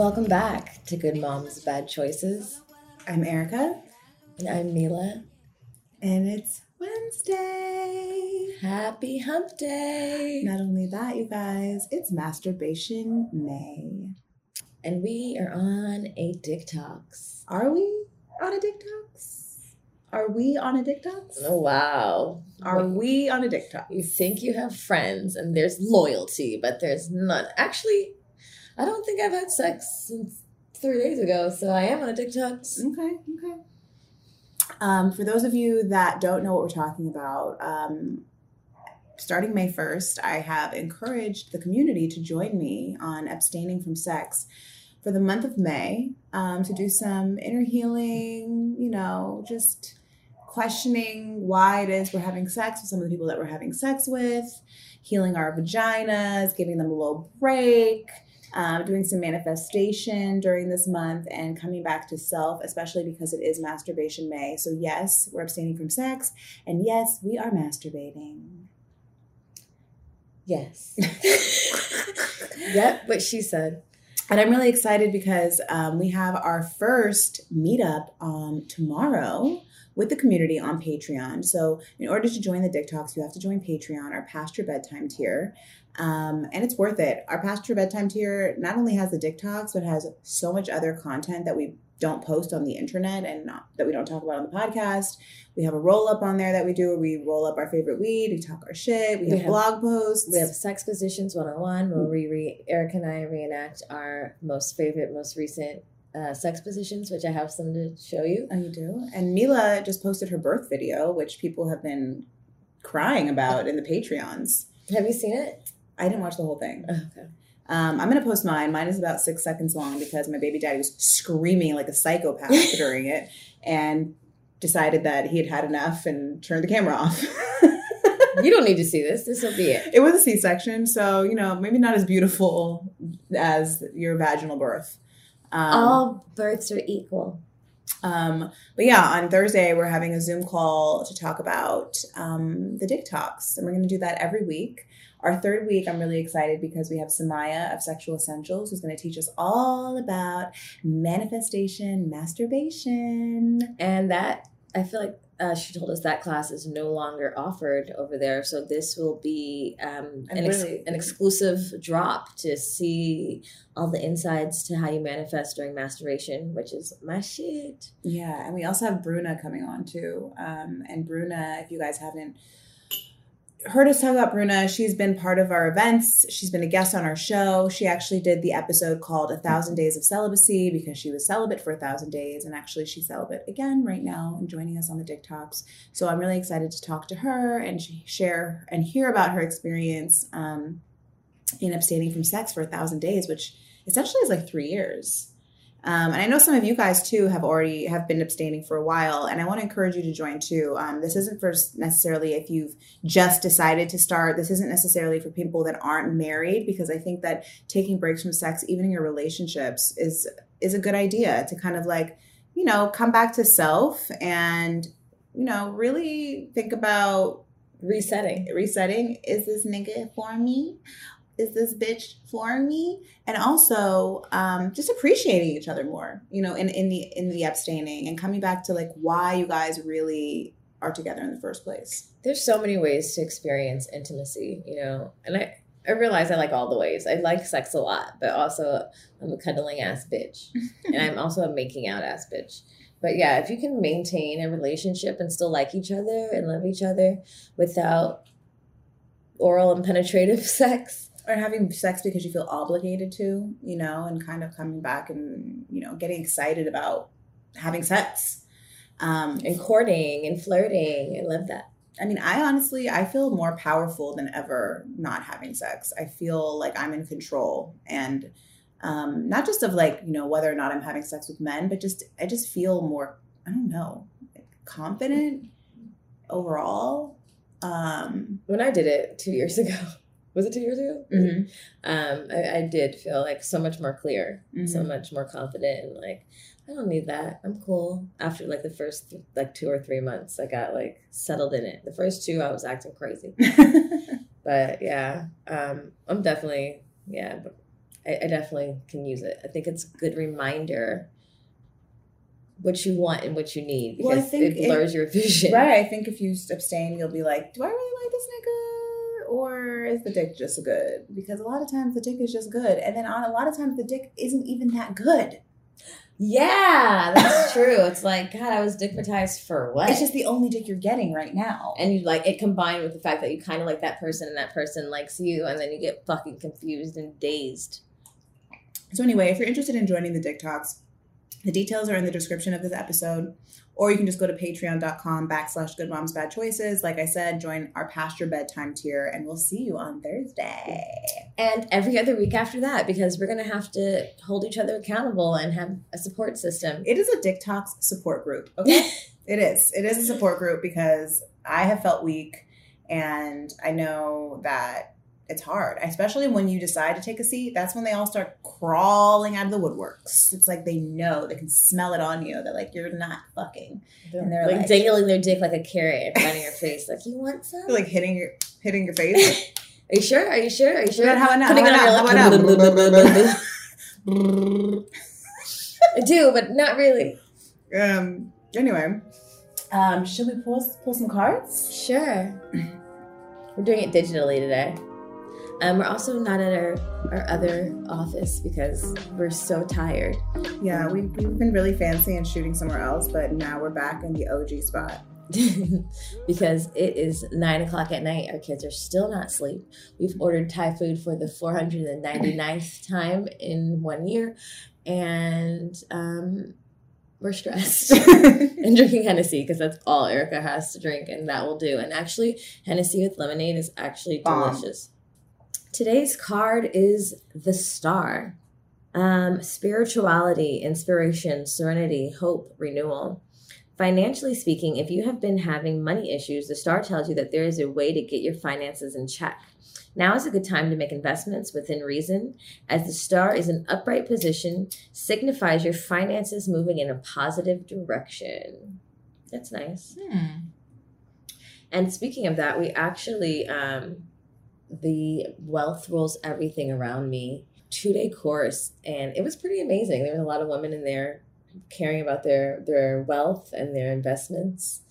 Welcome back to Good Moms Bad Choices. I'm Erica. And I'm Mila. And it's Wednesday. Happy hump day. Not only that, you guys, it's Masturbation May. And we are on a TikToks. Are we on a TikToks? Are we on a TikToks? Oh, wow. Are we on a TikTok? You think you have friends and there's loyalty, but there's none. Actually, I don't think I've had sex since three days ago, so I am on a TikTok. Okay, okay. Um, for those of you that don't know what we're talking about, um, starting May 1st, I have encouraged the community to join me on abstaining from sex for the month of May um, to do some inner healing, you know, just questioning why it is we're having sex with some of the people that we're having sex with, healing our vaginas, giving them a little break um, doing some manifestation during this month and coming back to self, especially because it is Masturbation May. So, yes, we're abstaining from sex, and yes, we are masturbating. Yes. yep, what she said. And I'm really excited because um, we have our first meetup um, tomorrow with the community on Patreon. So, in order to join the Dick Talks, you have to join Patreon, our past your bedtime tier. Um, and it's worth it. Our past your bedtime tier not only has the Dick Talks, but has so much other content that we don't post on the internet and not, that we don't talk about on the podcast. We have a roll up on there that we do where we roll up our favorite weed, we talk our shit, we, we have, have, blog posts. We have sex positions one on one where we re, Eric and I reenact our most favorite, most recent uh, sex positions, which I have some to show you. Oh, you do? And Mila just posted her birth video, which people have been crying about in the Patreons. Have you seen it? I didn't watch the whole thing. Oh, okay. Um, I'm gonna post mine. Mine is about six seconds long because my baby daddy was screaming like a psychopath during it, and decided that he had had enough and turned the camera off. you don't need to see this. This will be it. It was a C-section, so you know maybe not as beautiful as your vaginal birth. Um, All births are equal. Um, but yeah, on Thursday, we're having a Zoom call to talk about um, the Dick Talks. And we're going to do that every week. Our third week, I'm really excited because we have Samaya of Sexual Essentials who's going to teach us all about manifestation, masturbation. And that, I feel like uh, she told us that class is no longer offered over there. So this will be um, an, ex- really, an exclusive drop to see all the insides to how you manifest during masturbation, which is my shit. Yeah, and we also have Bruna coming on too. Um, and Bruna, if you guys haven't heard us talk about Bruna. She's been part of our events. She's been a guest on our show. She actually did the episode called A Thousand Days of Celibacy because she was celibate for a thousand days. And actually, she's celibate again right now and joining us on the Dick. So I'm really excited to talk to her and share and hear about her experience um, in abstaining from sex for a thousand days, which essentially is like three years. Um, and I know some of you guys too have already have been abstaining for a while, and I want to encourage you to join too. Um, this isn't for necessarily if you've just decided to start. This isn't necessarily for people that aren't married, because I think that taking breaks from sex, even in your relationships, is is a good idea to kind of like, you know, come back to self and you know really think about resetting. Resetting. Is this nigga for me? Is this bitch for me? And also um, just appreciating each other more you know in, in the in the abstaining and coming back to like why you guys really are together in the first place. There's so many ways to experience intimacy you know? And i i realize i like all the ways. I like sex a lot but also i'm a cuddling ass bitch. And i'm also a making out ass bitch. But yeah if you can maintain a relationship and still like each other and love each other without oral and penetrative sex or having sex because you feel obligated to, you know, and kind of coming back and, you know, getting excited about having sex. Um, and courting and flirting. I love that. I mean, I honestly, I feel more powerful than ever not having sex. I feel like I'm in control and um, not just of like, you know, whether or not I'm having sex with men, but just, I just feel more, I don't know, confident overall. Um, when I did it two years ago, was it two years ago? Mm-hmm. Um, I, I, did feel like so much more clear, mm-hmm. so much more confident, and like I don't need that. I'm cool. After like the first like two or three months, I got like settled in it. The first two, I was acting crazy, but yeah, um, I'm definitely yeah. I, I definitely can use it. I think it's a good reminder what you want and what you need because Well, I think it blurs it- your vision. Right. I think if you abstain, you'll be like, do I really like this nigga? Or is the dick just good? Because a lot of times the dick is just good. And then on a lot of times the dick isn't even that good. Yeah, that's true. It's like, God, I was dickmatized for what? It's just the only dick you're getting right now. and you like it combined with the fact that you kind of like that person and that person likes you, and then you get fucking confused and dazed. So anyway, if you're interested in joining the Dick Talks, the details are in the description of this episode, or you can just go to patreon.com backslash good moms bad choices. Like I said, join our past your bedtime tier, and we'll see you on Thursday. And every other week after that, because we're gonna have to hold each other accountable and have a support system. It is a Dick support group. Okay. It is. It is a support group because I have felt weak and I know that it's hard, especially when you decide to take a seat. That's when they all start crawling out of the woodworks. It's like they know, they can smell it on you. They're like, you're not fucking. And they're like, like- dangling their dick like a carrot in front of your face, like you want some? They're like hitting your hitting your face. Are you sure? Are you sure? Are you sure? How about? Putting it on now? your How about I do, but not really. um. Anyway, um, should we pull pull some cards? Sure. We're doing it digitally today. Um, we're also not at our, our other office because we're so tired. Yeah, we we've been really fancy and shooting somewhere else, but now we're back in the OG spot. because it is nine o'clock at night. Our kids are still not asleep. We've ordered Thai food for the 499th time in one year, and um, we're stressed. and drinking Hennessy because that's all Erica has to drink, and that will do. And actually, Hennessy with lemonade is actually Bomb. delicious. Today's card is the star. Um, spirituality, inspiration, serenity, hope, renewal. Financially speaking, if you have been having money issues, the star tells you that there is a way to get your finances in check. Now is a good time to make investments within reason, as the star is in upright position, signifies your finances moving in a positive direction. That's nice. And speaking of that, we actually, um, the Wealth Rules Everything Around Me two day course, and it was pretty amazing. There was a lot of women in there caring about their their wealth and their investments.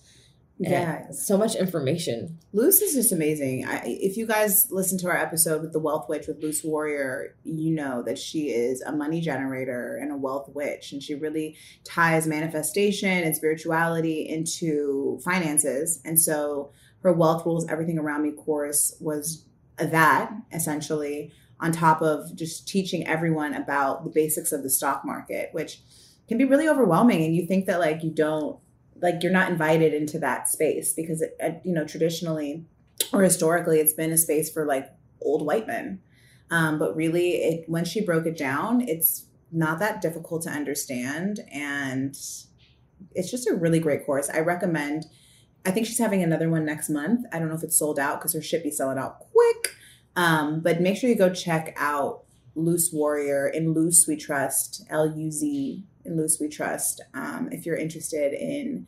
Yeah, so much information. Luz is just amazing. I, if you guys listen to our episode with the Wealth Witch with Luz Warrior, you know that she is a money generator and a wealth witch, and she really ties manifestation and spirituality into finances. And so her Wealth Rules Everything Around Me course was that essentially on top of just teaching everyone about the basics of the stock market, which can be really overwhelming. And you think that like you don't like you're not invited into that space because it, uh, you know traditionally or historically it's been a space for like old white men. Um, but really it when she broke it down it's not that difficult to understand. And it's just a really great course. I recommend i think she's having another one next month. I don't know if it's sold out because her shit be selling out quick. Um, but make sure you go check out Luz Warrior in Luz we trust l-u-z in Luz we trust um, if you're interested in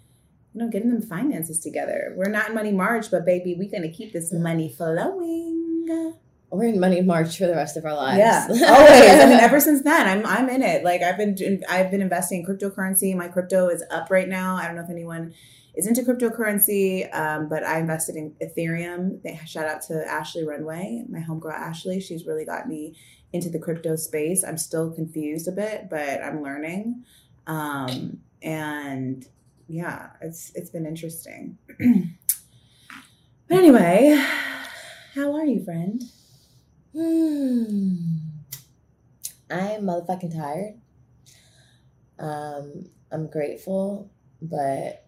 you know getting them finances together. We're not in money march but baby we're gonna keep this money flowing. We're in money march for the rest of our lives. yeah always. I mean ever since then i'm i'm in it. Like i've been i've been investing in cryptocurrency. My crypto is up right now. I don't know if anyone is into cryptocurrency um, but i invested in ethereum. Shout out to ashley runway my homegirl ashley. She's really got me into the crypto space. I'm still confused a bit but i'm learning. Um, and yeah it's it's been interesting. But anyway how are you friend? Hmm. I'm motherfucking tired. Um, I'm grateful, but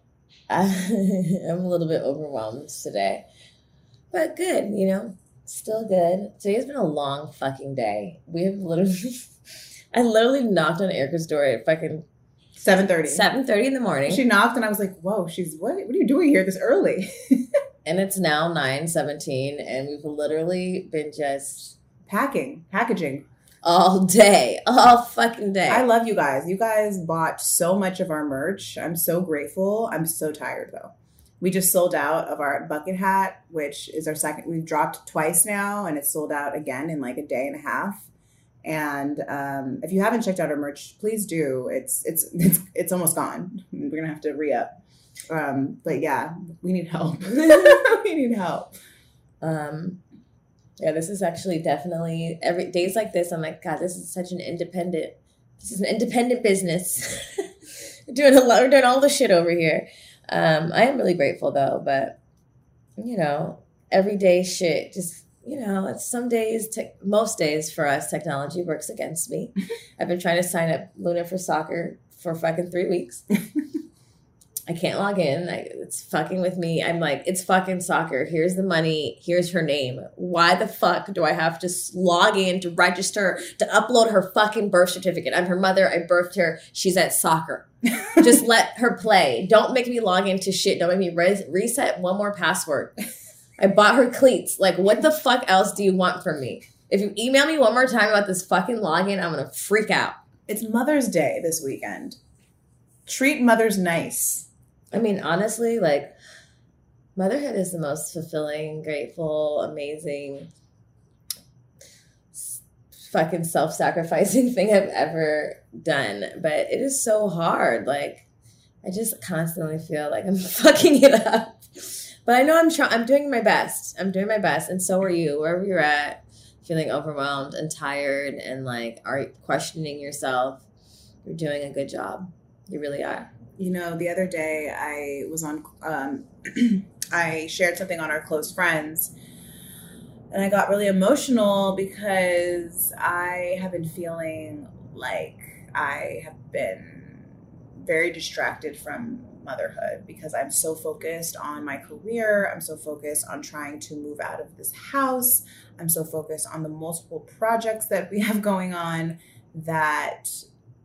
I, I'm a little bit overwhelmed today. But good, you know, still good. Today's been a long fucking day. We have literally, I literally knocked on Erica's door at fucking 7.30 seven thirty in the morning, She knocked, and I was like, "Whoa, she's what? What are you doing here this early?" and it's now nine seventeen, and we've literally been just Packing, packaging. All day, all fucking day. I love you guys. You guys bought so much of our merch. I'm so grateful. I'm so tired though. We just sold out of our bucket hat, which is our second. We've dropped twice now, and it's sold out again in like a day and a half. And um, if you haven't checked out our merch, please do. It's it's it's it's almost gone. We're gonna have to re up. Um, but yeah, we need help. we need help. Um, yeah, this is actually definitely every days like this. I'm like, God, this is such an independent. This is an independent business. we're doing a lot. We're doing all the shit over here. Um, I am really grateful though, but you know, everyday shit just you know, it's some days, te- most days for us, technology works against me. I've been trying to sign up Luna for soccer for fucking three weeks. I can't log in. I, it's fucking with me. I'm like, it's fucking soccer. Here's the money. Here's her name. Why the fuck do I have to log in to register to upload her fucking birth certificate? I'm her mother. I birthed her. She's at soccer. Just let her play. Don't make me log into shit. Don't make me res- reset one more password. I bought her cleats. Like, what the fuck else do you want from me? If you email me one more time about this fucking login, I'm gonna freak out. It's Mother's Day this weekend. Treat mothers nice. I mean, honestly, like motherhood is the most fulfilling, grateful, amazing, fucking self-sacrificing thing I've ever done. But it is so hard. Like I just constantly feel like I'm fucking it up. But I know I'm trying. I'm doing my best. I'm doing my best, and so are you. Wherever you're at, feeling overwhelmed and tired, and like are questioning yourself. You're doing a good job. You really are. You know, the other day I was on. Um, I shared something on our close friends, and I got really emotional because I have been feeling like I have been very distracted from motherhood because I'm so focused on my career. I'm so focused on trying to move out of this house. I'm so focused on the multiple projects that we have going on that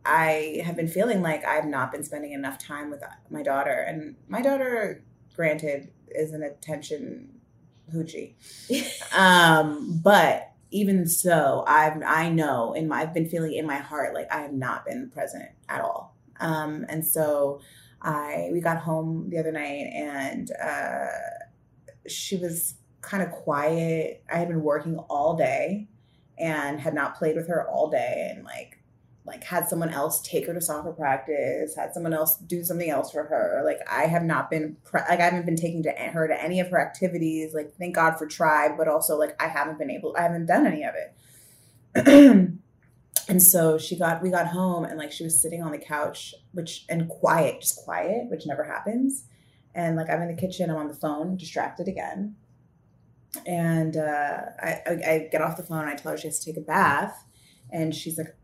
I have been feeling like I've not been spending enough time with my daughter. And my daughter, granted, is an attention hoochie. um, but even so, I've I know in my I've been feeling in my heart like I have not been present at all. Um, and so I we got home the other night and uh, she was kind of quiet. I had been working all day and had not played with her all day and like like had someone else take her to soccer practice, had someone else do something else for her. Like I have not been pre- like I haven't been taking to her to any of her activities. Like thank God for Tribe, but also like I haven't been able I haven't done any of it. and so she got we got home and like she was sitting on the couch which and quiet just quiet which never happens and like i'm in the kitchen i'm on the phone distracted again and uh, I, I, I get off the phone i tell her she has to take a bath and she's like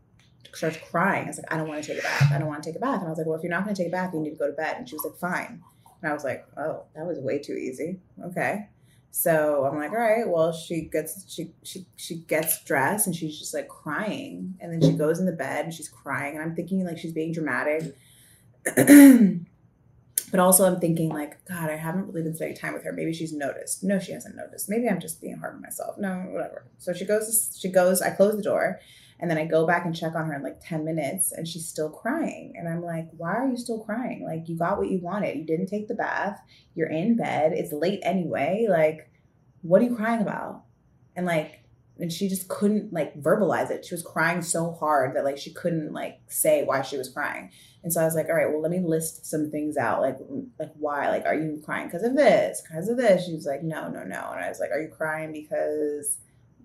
starts crying i was like i don't want to take a bath i don't want to take a bath and i was like well if you're not going to take a bath you need to go to bed and she was like fine and i was like oh that was way too easy okay so I'm like, all right, well, she gets she she she gets dressed and she's just like crying. And then she goes in the bed and she's crying. And I'm thinking like she's being dramatic. but also I'm thinking like, God, I haven't really been spending time with her. Maybe she's noticed. No, she hasn't noticed. Maybe I'm just being hard on myself. No, whatever. So she goes, she goes, I close the door and then I go back and check on her in like 10 minutes and she's still crying. And I'm like, why are you still crying? Like, you got what you wanted. You didn't take the bath. You're in bed. It's late anyway. Like, what are you crying about? And like, and she just couldn't like verbalize it. She was crying so hard that like she couldn't like say why she was crying. And so I was like, all right, well, let me list some things out. Like, like why? Like, are you crying because of this? Because of this? She was like, no, no, no. And I was like, are you crying because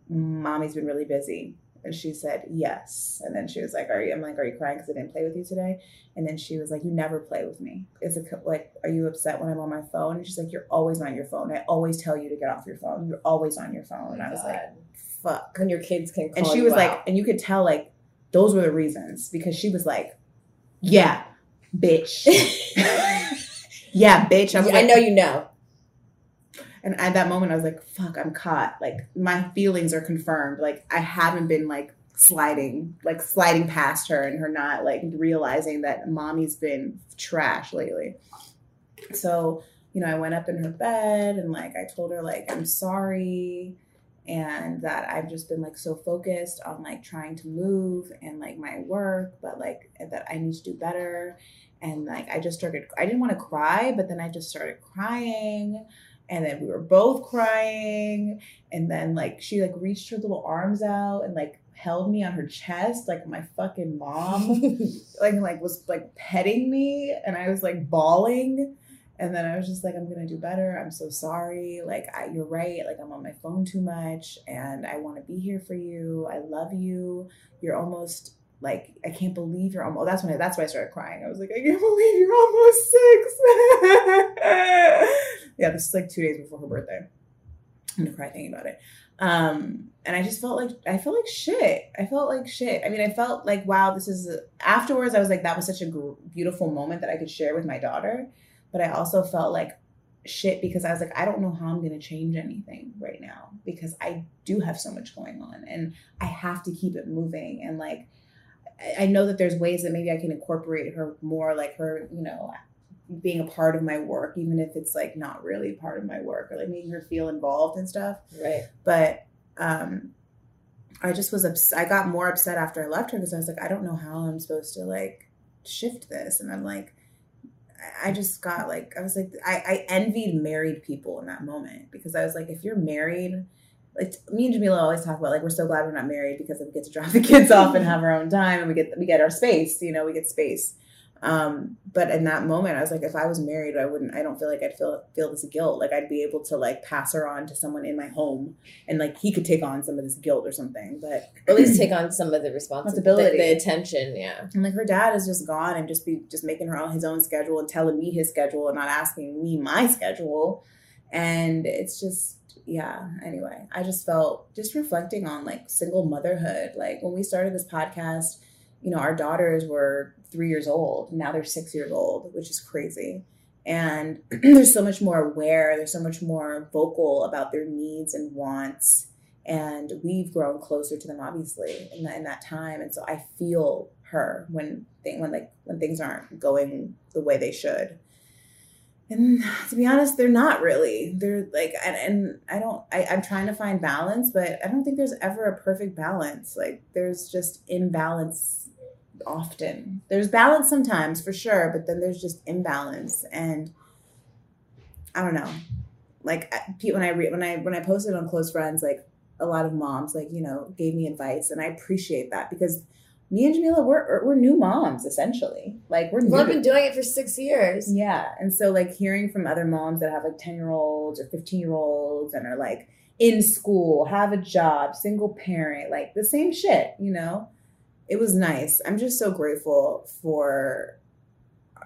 mommy's been really busy? And she said, yes. And then she was like, are you, I'm like, are you crying because I didn't play with you today? And then she was like, you never play with me. Is it like, are you upset when I'm on my phone? And she's like, you're always on your phone. I always tell you to get off your phone. You're always on your phone. Oh and I was God. like, fuck. And your kids can And she was out. like, and you could tell like, those were the reasons because she was like, yeah, bitch. yeah, bitch. I, like, I know you know. And at that moment, I was like, fuck, I'm caught. Like, my feelings are confirmed. Like, I haven't been like sliding, like sliding past her and her not like realizing that mommy's been trash lately. So, you know, I went up in her bed and like I told her, like, I'm sorry. And that I've just been like so focused on like trying to move and like my work, but like that I need to do better. And like I just started, I didn't want to cry, but then I just started crying and then we were both crying and then like she like reached her little arms out and like held me on her chest like my fucking mom, like like was like petting me, and I was like bawling. And then I was just like, I'm gonna do better. I'm so sorry. Like, I, you're right. Like, I'm on my phone too much, and I want to be here for you. I love you. You're almost like, I can't believe you're almost. That's when I, that's why I started crying. I was like, I can't believe you're almost six. yeah, this is like two days before her birthday. I'm gonna cry thinking about it. Um, and I just felt like I felt like shit. I felt like shit. I mean, I felt like wow, this is afterwards. I was like, that was such a gr- beautiful moment that I could share with my daughter. But I also felt like shit because I was like, I don't know how I'm gonna change anything right now because I do have so much going on and I have to keep it moving. And like, I know that there's ways that maybe I can incorporate her more, like her, you know, being a part of my work, even if it's like not really part of my work or like making her feel involved and stuff. Right. But um I just was ups- I got more upset after I left her because I was like, I don't know how I'm supposed to like shift this. And I'm like, I just got like, I was like, I, I envied married people in that moment because I was like, if you're married, like me and Jamila always talk about like we're so glad we're not married because we get to drop the kids off and have our own time and we get we get our space, you know, we get space. Um, but in that moment, I was like, if I was married, I wouldn't. I don't feel like I'd feel feel this guilt. Like I'd be able to like pass her on to someone in my home, and like he could take on some of this guilt or something. But at least take on some of the responsibility, the, the, attention. Yeah. And like her dad is just gone and just be just making her on his own schedule and telling me his schedule and not asking me my schedule, and it's just yeah. Anyway, I just felt just reflecting on like single motherhood. Like when we started this podcast you know, our daughters were three years old. Now they're six years old, which is crazy. And they're so much more aware, they're so much more vocal about their needs and wants. And we've grown closer to them, obviously, in that, in that time. And so I feel her when thing, when like when things aren't going the way they should. And to be honest, they're not really. They're like, and, and I don't. I, I'm trying to find balance, but I don't think there's ever a perfect balance. Like there's just imbalance often. There's balance sometimes for sure, but then there's just imbalance and I don't know. Like pete when I read when I when I posted on close friends, like a lot of moms like you know gave me advice, and I appreciate that because me and Jamila we're we're new moms essentially. Like we're well, I've been doing it for six years. Yeah, and so like hearing from other moms that have like ten year olds or fifteen year olds and are like in school, have a job, single parent, like the same shit, you know it was nice. I'm just so grateful for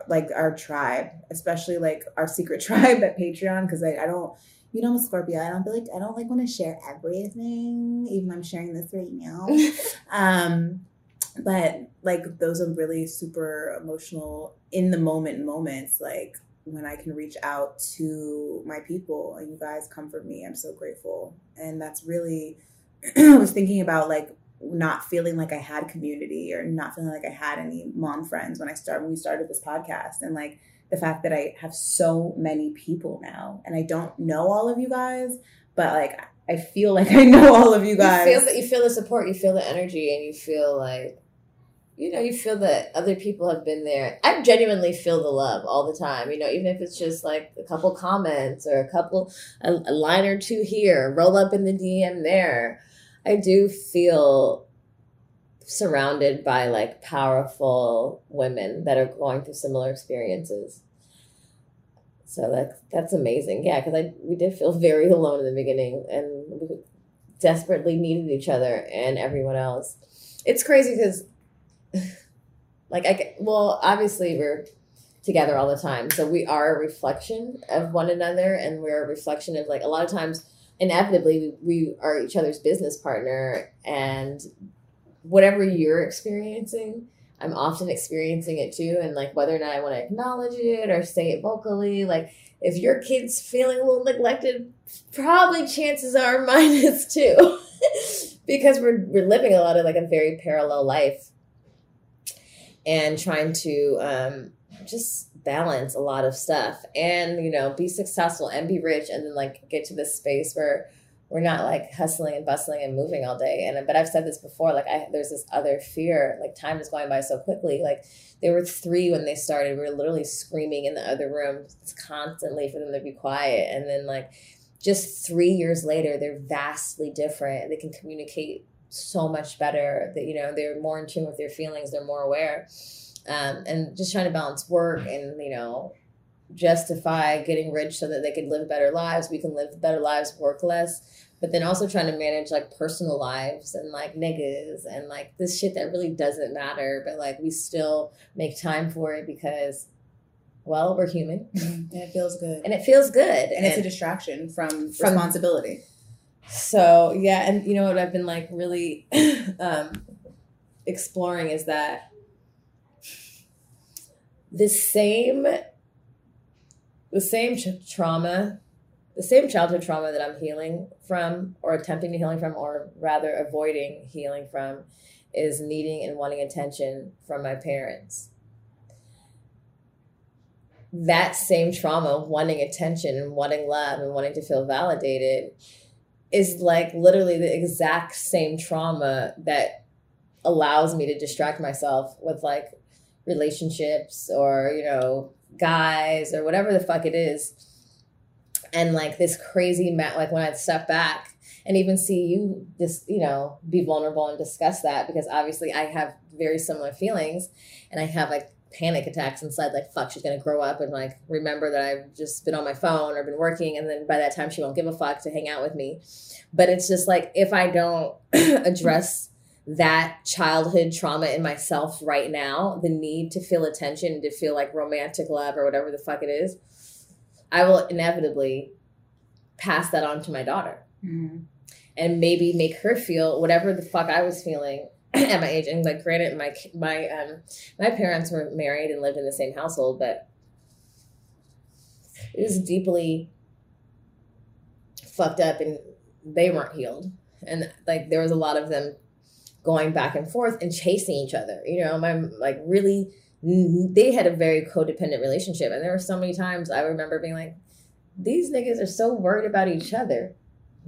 like our tribe, especially like our secret tribe at Patreon, because I, I don't, you know, I'm a Scorpio. I don't feel like I don't like want to share everything, even I'm sharing this right now. um, but like those are really super emotional in the moment moments, like when I can reach out to my people and you guys comfort me. I'm so grateful, and that's really. I was thinking about like not feeling like I had community or not feeling like I had any mom friends when I started when we started this podcast and like the fact that I have so many people now and I don't know all of you guys but like I feel like I know all of you guys. You feel that you feel the support, you feel the energy and you feel like you know, you feel that other people have been there. I genuinely feel the love all the time, you know, even if it's just like a couple comments or a couple, a, a line or two here, roll up in the DM there. I do feel surrounded by like powerful women that are going through similar experiences. So that that's amazing. Yeah, because I we did feel very alone in the beginning, and we desperately needed each other and everyone else. It's crazy because, like, I well, obviously we're together all the time, so we are a reflection of one another, and we're a reflection of like a lot of times inevitably we are each other's business partner and whatever you're experiencing i'm often experiencing it too and like whether or not i want to acknowledge it or say it vocally like if your kid's feeling a little neglected probably chances are mine is too because we're, we're living a lot of like a very parallel life and trying to um, just balance a lot of stuff and you know be successful and be rich and then like get to this space where we're not like hustling and bustling and moving all day. And but i've said this before like i there's this other fear like time is going by so quickly. Like they were three when they started. We were literally screaming in the other room constantly for them to be quiet. And then like just three years later they're vastly different. They can communicate so much better. That you know they're more in tune with their feelings. They're more aware, um, and just trying to balance work and you know justify getting rich so that they could live better lives. We can live better lives, work less, but then also trying to manage like personal lives and like niggas and like this shit that really doesn't matter, but like we still make time for it because well, we're human. and it feels good. And it feels good. And, and it's a distraction from, from responsibility. So yeah, and you know what I've been like really um exploring is that the same the same trauma the same childhood trauma that I'm healing from, or attempting to healing from, or rather avoiding healing from, is needing and wanting attention from my parents. That same trauma, wanting attention and wanting love and wanting to feel validated, is like literally the exact same trauma that allows me to distract myself with like relationships or, you know, guys or whatever the fuck it is. And like this crazy mat like when i'd step back and even see you just you know be vulnerable and discuss that because obviously i have very similar feelings and i have like panic attacks inside like fuck she's gonna grow up and like remember that i've just been on my phone or been working and then by that time she won't give a fuck to hang out with me but it's just like if i don't address that childhood trauma in myself right now the need to feel attention to feel like romantic love or whatever the fuck it is I will inevitably pass that on to my daughter. Mm-hmm. And maybe make her feel whatever the fuck I was feeling at my age. And like, granted, my my um my parents were married and lived in the same household, but it was deeply fucked up, and they weren't healed. And like, there was a lot of them going back and forth and chasing each other. You know, my like really they had a very codependent relationship. And there were so many times I remember being like, these niggas are so worried about each other.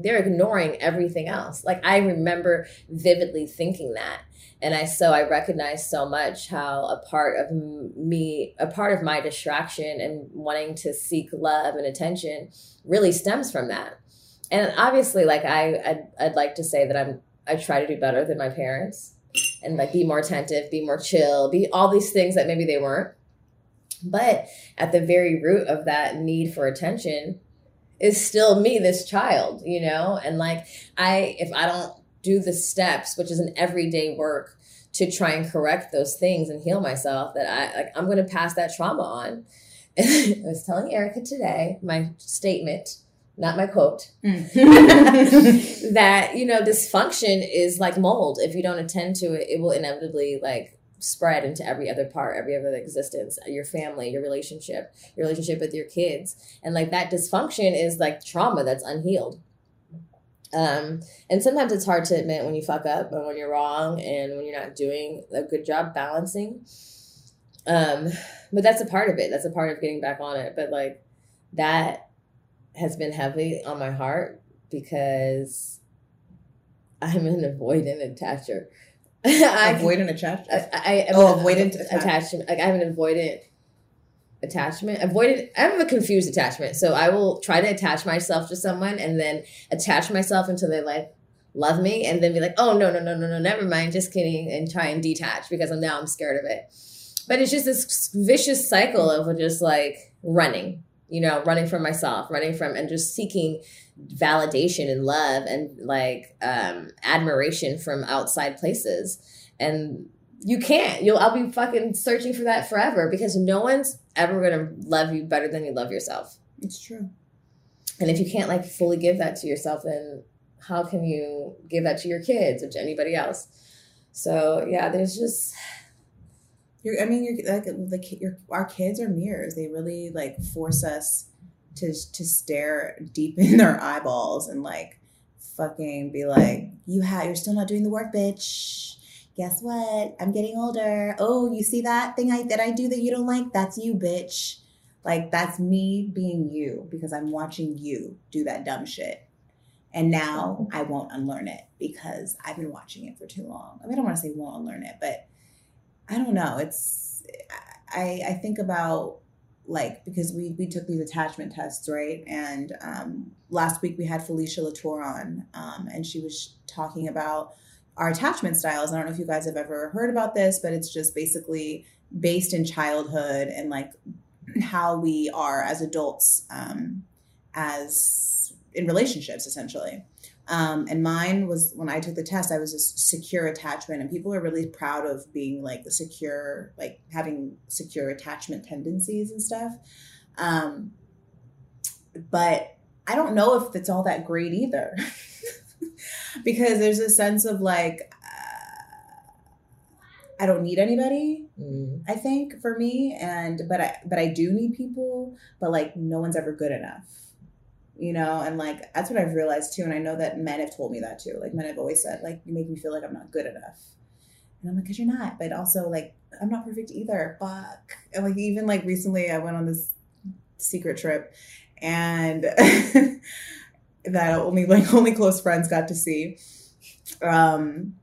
They're ignoring everything else. Like I remember vividly thinking that. And I so I recognize so much how a part of me, a part of my distraction and wanting to seek love and attention really stems from that. And obviously, like I, I'd, I'd like to say that I'm, I try to do better than my parents and like be more attentive, be more chill, be all these things that maybe they weren't. But at the very root of that need for attention is still me, this child, you know? And like, I, if I don't do the steps, which is an everyday work to try and correct those things and heal myself, that I, like, I'm going to pass that trauma on. I was telling Erica today, my statement not my quote, mm. that, you know, dysfunction is like mold. If you don't attend to it, it will inevitably like spread into every other part, every other existence, your family, your relationship, your relationship with your kids. And like that dysfunction is like trauma that's unhealed. Um, and sometimes it's hard to admit when you fuck up and when you're wrong and when you're not doing a good job balancing. Um, but that's a part of it. That's a part of getting back on it. But like that has been heavy on my heart because I'm an avoidant attacher. avoidant attacher. I, I, am oh, avoidant attachment. Like I have an avoidant attachment. Avoidant. I have a confused attachment. So I will try to attach myself to someone and then attach myself until they like love me, and then be like, oh no no no no no, never mind, just kidding, and try and detach because I'm now I'm scared of it. But it's just this vicious cycle of just like running you know, running from myself, running from and just seeking validation and love and like um admiration from outside places. And you can't. You'll I'll be fucking searching for that forever because no one's ever gonna love you better than you love yourself. It's true. And if you can't like fully give that to yourself, then how can you give that to your kids or to anybody else? So yeah, there's just you're, I mean, you're like like your our kids are mirrors. They really like force us to to stare deep in their eyeballs and like fucking be like, you have you're still not doing the work, bitch. Guess what? I'm getting older. Oh, you see that thing I that I do that you don't like? That's you, bitch. Like that's me being you because I'm watching you do that dumb shit. And now I won't unlearn it because I've been watching it for too long. I mean, I don't want to say won't unlearn it, but I don't know. It's I I think about like because we we took these attachment tests right and um, last week we had felicia latour on um, and she was talking about our attachment styles. I don't know if you guys have ever heard about this, but it's just basically based in childhood and like how we are as adults um, as in relationships essentially um, and mine was when i took the test i was a secure attachment and people are really proud of being like the secure like having secure attachment tendencies and stuff um, but i don't know if it's all that great either because there's a sense of like I don't need anybody. Mm. I think for me, and but I but I do need people, but like no one's ever good enough, you know. And like that's what I've realized too. And I know that men have told me that too. Like men have always said, like you make me feel like I'm not good enough. And I'm like, because you're not. But also like I'm not perfect either. Fuck. And like even like recently, I went on this secret trip, and that only like only close friends got to see. Um,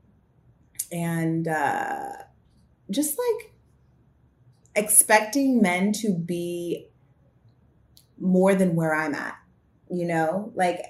and uh just like expecting men to be more than where I'm at, you know? Like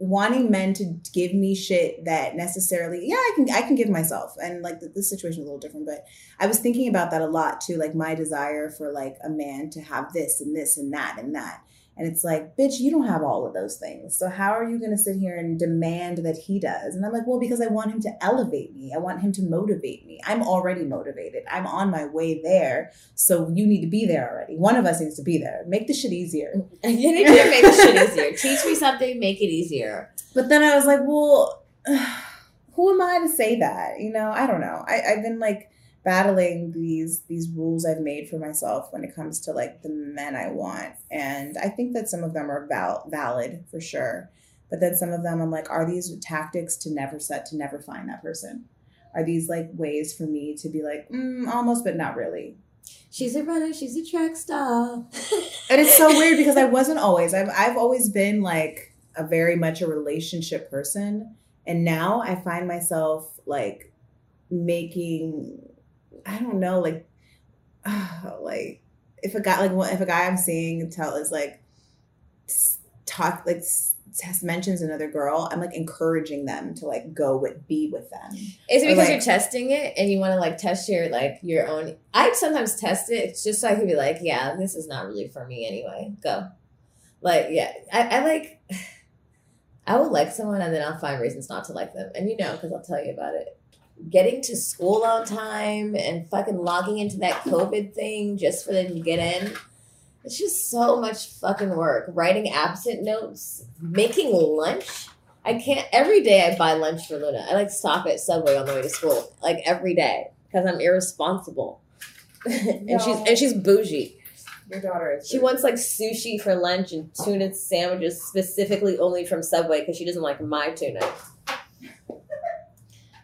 wanting men to give me shit that necessarily yeah i can i can give myself and like this situation is a little different but i was thinking about that a lot too like my desire for like a man to have this and this and that and that and it's like, bitch, you don't have all of those things. So how are you going to sit here and demand that he does? And I'm like, well, because I want him to elevate me. I want him to motivate me. I'm already motivated. I'm on my way there. So you need to be there already. One of us needs to be there. Make the shit easier. you need to make the shit easier. Teach me something, make it easier. But then I was like, well, who am I to say that? You know, I don't know. I, I've been like, battling these these rules I've made for myself when it comes to like the men I want. And I think that some of them are val- valid for sure. But then some of them I'm like, are these tactics to never set to never find that person? Are these like ways for me to be like, mm, almost, but not really? She's a runner, she's a track star. and it's so weird because I wasn't always. I've I've always been like a very much a relationship person. And now I find myself like making I don't know, like, uh, like if a guy, like, if a guy I'm seeing tell is like talk, like test mentions another girl, I'm like encouraging them to like go with be with them. Is it because like, you're testing it and you want to like test your like your own? I sometimes test it just so I can be like, yeah, this is not really for me anyway. Go, like, yeah, I, I like. I will like someone and then I'll find reasons not to like them, and you know because I'll tell you about it getting to school on time and fucking logging into that COVID thing just for them to get in. It's just so much fucking work. Writing absent notes, making lunch. I can't every day I buy lunch for Luna. I like stop at Subway on the way to school. Like every day. Because I'm irresponsible. and no. she's and she's bougie. Your daughter is. She wants like sushi for lunch and tuna sandwiches specifically only from Subway because she doesn't like my tuna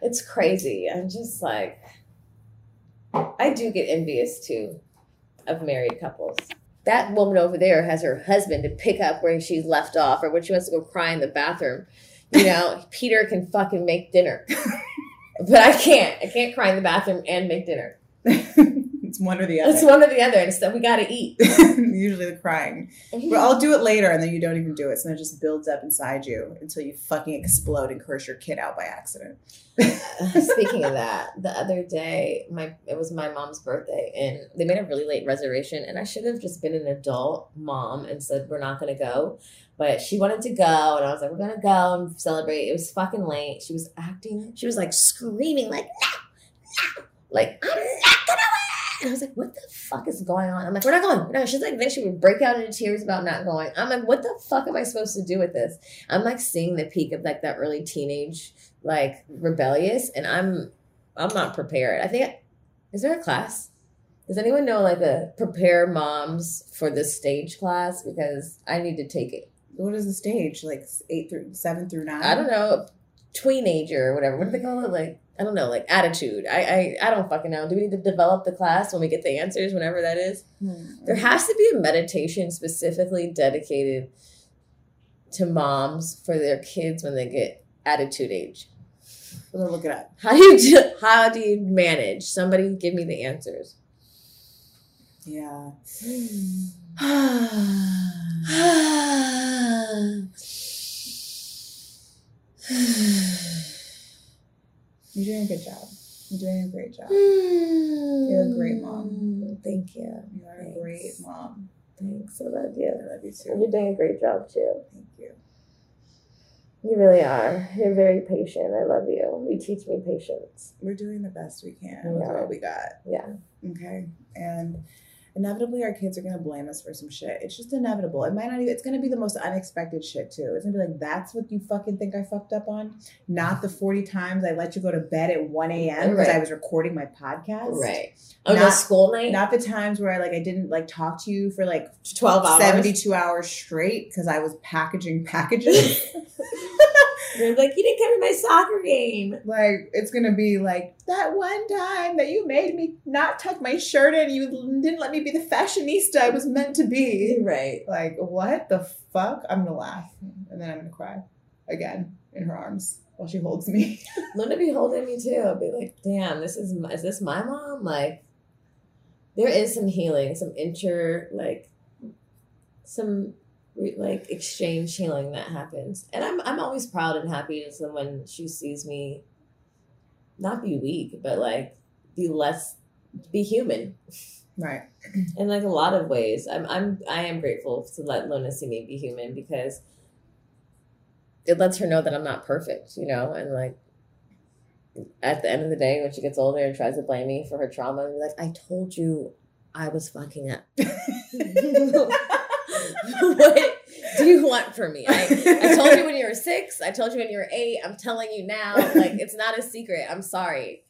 it's crazy. I'm just like, I do get envious too of married couples. That woman over there has her husband to pick up where she's left off or when she wants to go cry in the bathroom. You know, Peter can fucking make dinner. but I can't. I can't cry in the bathroom and make dinner. It's one or the other. It's one or the other, and stuff we got to eat. Usually the crying. Mm-hmm. But I'll do it later, and then you don't even do it. So it just builds up inside you until you fucking explode and curse your kid out by accident. Speaking of that, the other day, my it was my mom's birthday, and they made a really late reservation, and I should have just been an adult mom and said we're not going to go. But she wanted to go, and I was like, "We're gonna go and celebrate." It was fucking late. She was acting. She was like screaming, like, "No, no!" Like, I'm not gonna and I was like, what the fuck is going on? I'm like, we're not going. No, she's like, then she would break out into tears about not going. I'm like, what the fuck am I supposed to do with this? I'm like seeing the peak of like that early teenage, like rebellious, and I'm, I'm not prepared. I think, is there a class? Does anyone know like a prepare moms for this stage class? Because I need to take it. What is the stage? Like eight through seven through nine? I don't know. Tweenager or whatever. What do they call it? Like I don't know, like attitude. I, I I don't fucking know. Do we need to develop the class when we get the answers, whenever that is? Mm-hmm. There has to be a meditation specifically dedicated to moms for their kids when they get attitude age. I'm gonna look it up. How do you do, how do you manage? Somebody give me the answers. Yeah. You're doing a good job. You're doing a great job. You're a great mom. Mm, Thank you. You are a great mom. Thanks. I love you. I love you too. You're doing a great job too. Thank you. You really are. You're very patient. I love you. You teach me patience. We're doing the best we can with Yeah. what we got. Yeah. Okay. And inevitably our kids are gonna blame us for some shit. It's just inevitable. It might not even it's gonna be the most unexpected shit too. It's gonna be like, that's what you fucking think I fucked up on? Not the 40 times I let you go to bed at 1 a.m. because I was recording my podcast. Right. Oh, no Not- school night? Not the times where I like I didn't like talk to you for like 12 hours. 72 hours straight because I was packaging packages. You're like, you didn't come to my soccer game. like it's gonna be like that one time that you made me not tuck my shirt in you didn't let me be the fashionista i was meant to be Right. like what the fuck i'm gonna laugh and then i'm gonna cry again in her arms while she holds me Luna be holding me too. I'll be like, damn, this is my, is this my mom? Like, there is some healing, some inter like, some like exchange healing that happens, and I'm I'm always proud and happy as when she sees me, not be weak, but like be less, be human. right in like a lot of ways. I'm I'm I am grateful to let Luna see me be human because it lets her know that I'm not perfect, you know, and like at the end of the day when she gets older and tries to blame me for her trauma, I'm like, I told you I was fucking up. what do you want from me? I, I told you when you were six, I told you when you were eight, I'm telling you now, like it's not a secret. I'm sorry.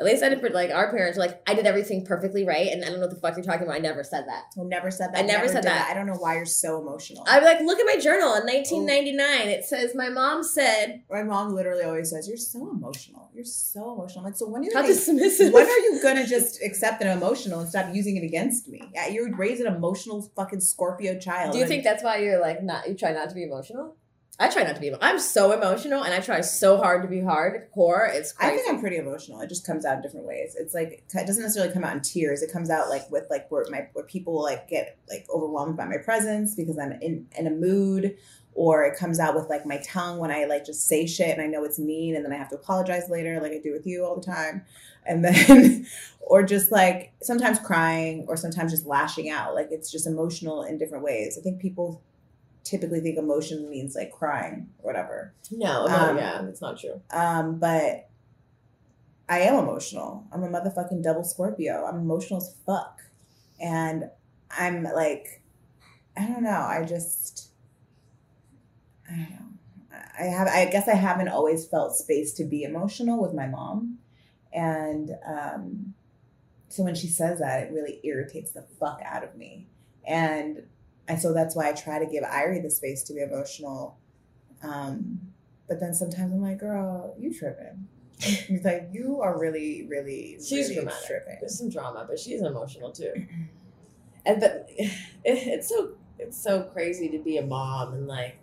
At least I didn't like our parents were like, I did everything perfectly right, and I don't know what the fuck you're talking about. I never said that. well never said that I never said did that. i don't know why you're so emotional I'm like, look at my journal in 1999. It says my mom said, my mom literally always says you're so emotional you're so emotional like so when are you how dismissive. when are you gonna just accept an emotional and stop using it against me? Yeah, you raised an emotional fucking Scorpio child. Do you think that's why you're like not? You try not to be emotional. I try not to be. emo- I'm so emotional, and I try so hard to be hard. hardcore. It's I think I'm pretty emotional. It just comes out in different ways. It's like it doesn't necessarily come out in tears. It comes out like with like where my where people like get like overwhelmed by my presence because I'm in in a mood, or it comes out with like my tongue when I like just say shit and I know it's mean and then I have to apologize later, like I do with you all the time, and then or just like sometimes crying or sometimes just lashing out. Like it's just emotional in different ways. I think people typically think emotion means like crying or whatever. no, no, Um, yeah, that's not true. Um, but I am emotional. I'm a motherfucking double Scorpio. I'm emotional as fuck. And I'm like, I don't know. I just, I don't know. I have, I guess I haven't always felt space to be emotional with my mom. And um, so when she says that, it really irritates the fuck out of me. And, and so that's why I try to give Irie the space to be emotional. Um, but then sometimes I'm like, girl, you tripping. He's like, you are really, really, She's really dramatic. tripping. There's some drama, but she's emotional too. And but it, it's so it's so crazy to be a mom and like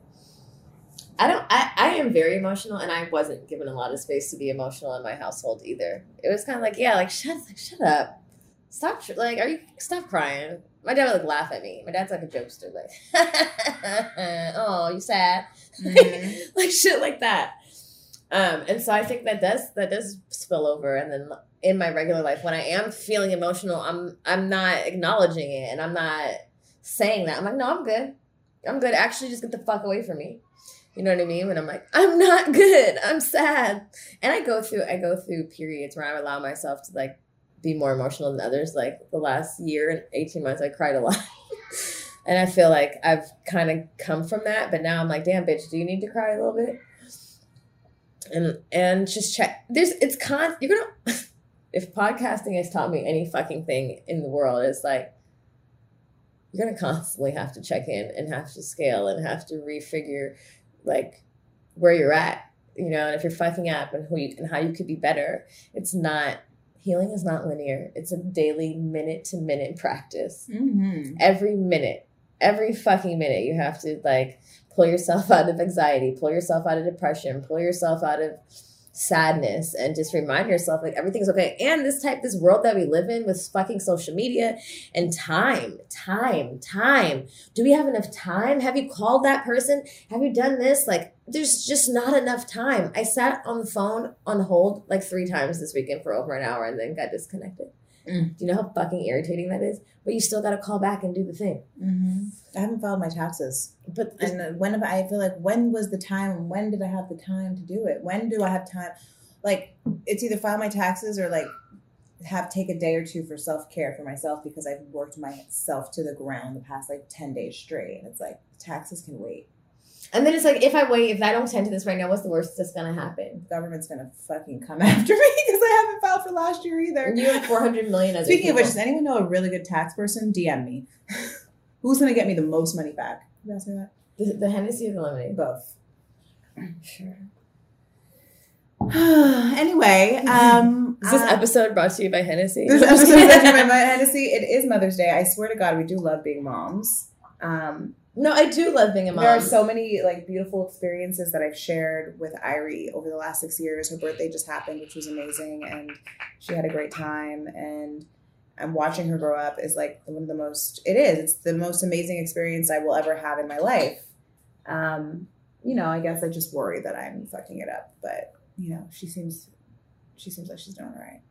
I don't I I am very emotional and I wasn't given a lot of space to be emotional in my household either. It was kind of like yeah, like shut like shut up, stop like are you stop crying. My dad would like laugh at me. My dad's like a jokester, like oh you sad Mhm. like shit like that. Um, and so I think that does that does spill over, and then in my regular life, when I am feeling emotional, I'm I'm not acknowledging it, and I'm not saying that. I'm like, no, I'm good. I'm good. Actually, just get the fuck away from me. You know what I mean? When I'm like, I'm not good. I'm sad, and I go through I go through periods where I allow myself to like be more emotional than others. Like the last year and 18 months, I cried a lot. And I feel like I've kind of come from that, but now I'm like, damn, bitch, do you need to cry a little bit? And and just check. There's it's con. You're gonna. if podcasting has taught me any fucking thing in the world, it's like you're gonna constantly have to check in and have to scale and have to refigure like where you're at. You know, and if you're fucking up and who you and how you could be better. It's not healing is not linear. It's a daily minute to minute practice Mhm. every minute every fucking minute you have to like pull yourself out of anxiety pull yourself out of depression pull yourself out of sadness and just remind yourself like everything's okay. And this type, this world that we live in with fucking social media and time, time, time. Do we have enough time? Have you called that person? Have you done this? Like, there's just not enough time. I sat on the phone on hold like three times this weekend for over an hour and then got disconnected. Mm. Do you know how fucking irritating that is? But you still got to call back and do the thing. Mm-hmm. I haven't filed my taxes. But And uh, when I I feel like when was the time? When did I have the time to do it? When do I have time? Like it's either file my taxes or like have take a day or two for self care for myself because I've worked myself to the ground the past like ten days straight. And it's like taxes can wait. and then it's like, if I wait, if I don't tend to this right now, what's the worst that's gonna happen? The government's gonna fucking come after me because I haven't filed for last year either. You have 400 million other Speaking of which, does anyone know a really good tax person? DM me. Who's gonna get me the most money back? You ask me that. the, the Hennessy or the lemonade? Both. Sure. anyway, um, Is this uh, episode brought to you by Hennessy? this episode brought to you by Hennessy. It is Mother's Day. I swear to God, we do love being moms. Um, no, I do love being a mom. there are so many like beautiful experiences that I've shared with Irie over the last six years. Her birthday just happened, which was amazing, and she had a great time. And I'm watching her grow up is like one of the most. It is. It's the most amazing experience I will ever have in my life. Um, you know, I guess I just worry that I'm fucking it up, but you know, she seems, she seems like she's doing all right.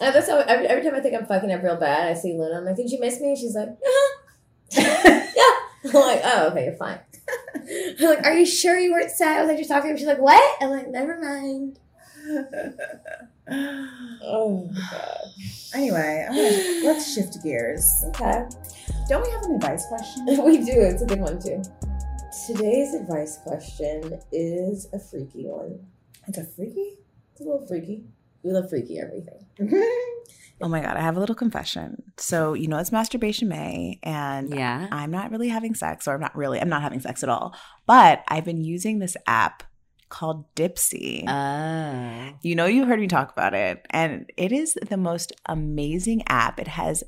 Uh, that's how every, every time I think I'm fucking up real bad, I see Luna. I'm like, "Did you miss me?" She's like, "Yeah." I'm like, "Oh, okay, you're fine." I'm like, "Are you sure you weren't sad?" I was like, "Just talking." She's like, "What?" I'm like, "Never mind." Oh my god. anyway, gonna, let's shift gears. Okay. Don't we have an advice question? We do. It's a good one too. Today's advice question is a freaky one. It's a freaky. It's a little freaky. We love freaky everything. oh my god, I have a little confession. So you know it's masturbation May, and Yeah. I'm not really having sex, or I'm not really, I'm not having sex at all. But I've been using this app called Dipsea. Oh. You know, you heard me talk about it, and it is the most amazing app. It has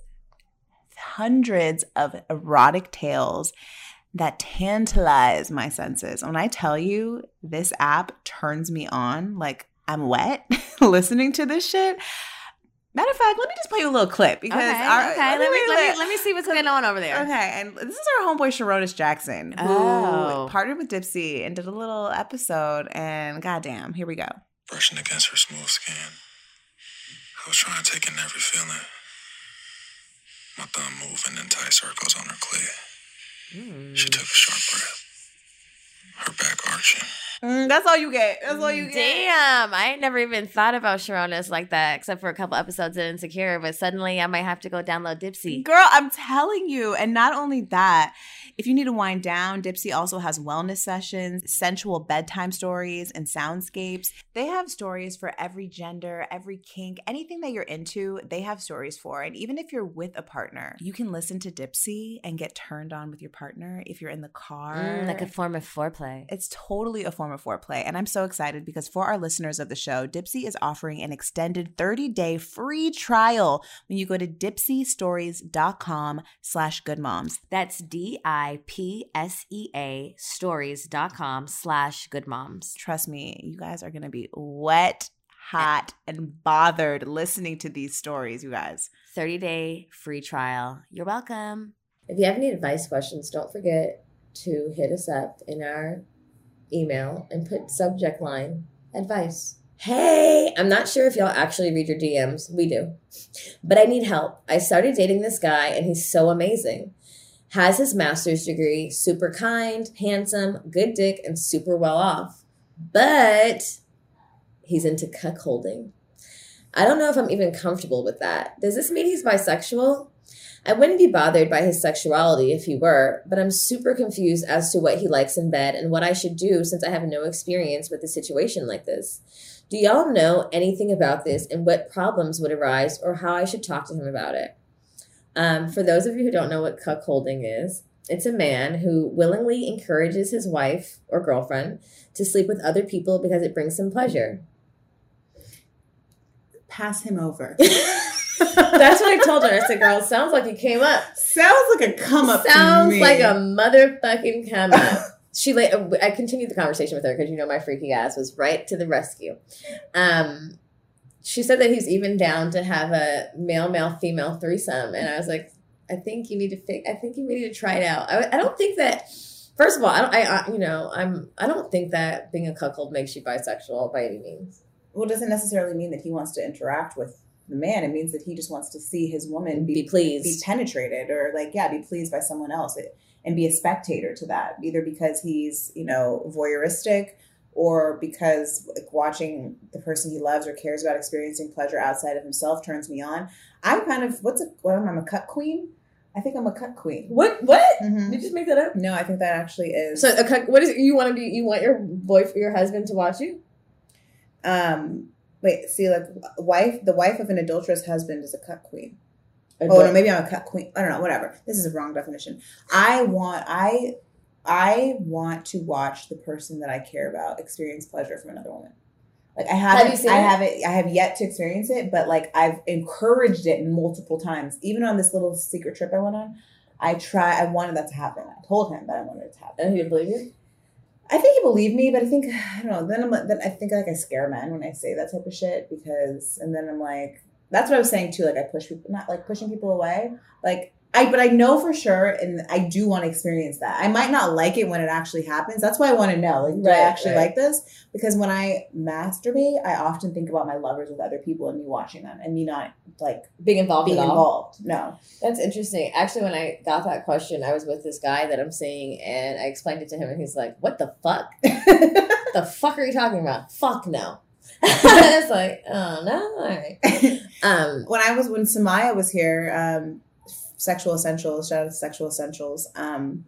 hundreds of erotic tales that tantalize my senses. When I tell you this app turns me on, like I'm wet listening to this shit. Matter of fact, let me just play you a little clip because Okay. our- okay. Let me let me let me see what's going on over there. Okay, and this is our homeboy Sarunas Jackson who Oh. partnered with Dipsea and did a little episode. And goddamn, here we go. brushing against her smooth skin. I was trying to take in every feeling. My thumb moving in tight circles on her clit. Hmm. She took a sharp breath. Her back arching. Mm, that's all you get. That's all you get. Damn, I ain't never even thought about Sarunas like that, except for a couple episodes of Insecure. But suddenly, I might have to go download Dipsea. Girl, I'm telling you. And not only that, if you need to wind down, Dipsea also has wellness sessions, sensual bedtime stories, and soundscapes. They have stories for every gender, every kink, anything that you're into, they have stories for. And even if you're with a partner, you can listen to Dipsea and get turned on with your partner if you're in the car. Mm, like a form of foreplay. It's totally a form of foreplay. And I'm so excited because for our listeners of the show, Dipsea is offering an extended 30-day free trial when you go to dipseastories.com slash goodmoms. That's D I P S E A stories.com slash good moms. Trust me, you guys are going to be wet, hot, and bothered listening to these stories, you guys. 30 day free trial. You're welcome. If you have any advice questions, don't forget to hit us up in our email and put subject line advice. Hey, I'm not sure if y'all actually read your DMs. We do. But I need help. I started dating this guy and he's so amazing. Has his master's degree, super kind, handsome, good dick, and super well off. But he's into cuckolding. I don't know if I'm even comfortable with that. Does this mean he's bisexual? I wouldn't be bothered by his sexuality if he were, but I'm super confused as to what he likes in bed and what I should do since I have no experience with a situation like this. Do y'all know anything about this and what problems would arise or how I should talk to him about it? Um, for those of you who don't know what cuckolding is, it's a man who willingly encourages his wife or girlfriend to sleep with other people because it brings him pleasure. Pass him over. That's what I told her. I said, girl, sounds like you came up. Sounds like a come up Sounds to me. like a motherfucking come up. she like I continued the conversation with her because you know my freaky ass was right to the rescue. Um, she said that he's even down to have a male male female threesome, and I was like, I think you need to fi- I think you need to try it out. I, I don't think that. First of all, I don't. I, I you know I'm. I don't think that being a cuckold makes you bisexual by any means. Well, it doesn't necessarily mean that he wants to interact with the man. It means that he just wants to see his woman be, Be pleased, be penetrated or like yeah, be pleased by someone else it, and be a spectator to that, either because he's you know voyeuristic or because like, watching the person he loves or cares about experiencing pleasure outside of himself turns me on. I'm kind of what's a well, I'm a cuckquean. I think I'm a cuckquean. What? What? Mhm. Did you just make that up? No, I think that actually is. So, a cut. what is it? You want to be? You want your boyfriend, your husband, to watch you? um, wait, see, like wife, the wife of an adulterous husband is a cuckquean. Oh no, maybe I'm a cuckquean. I don't know. Whatever. This is a wrong definition. I want I I want to watch the person that I care about experience pleasure from another woman. Like I haven't, you seen I it? haven't, I have yet to experience it, but like I've encouraged it multiple times. Even on this little secret trip I went on, I try. I wanted that to happen. I told him that I wanted it to happen. And he would believe you. I think he believed me, but I think I don't know. Then I'm like- then I think like I scare men when I say that type of shit because, and then I'm like, that's what I was saying too. Like I push people, not like pushing people away. Like I, but I know for sure, and I do want to experience that. I might not like it when it actually happens. That's why I want to know. Like, do I actually right. like this? Because when I masturbate, I often think about my lovers with other people and me watching them, and me not like Being involved being involved. No. That's interesting. Actually, when I got that question, I was with this guy that I'm seeing, and I explained it to him, and he's like, "What the fuck? what the fuck are you talking about? Fuck no." it's like, oh no, all right. Um, when I was when Samaya was here, um, Sexual Essentials, shout out to Sexual Essentials. Um,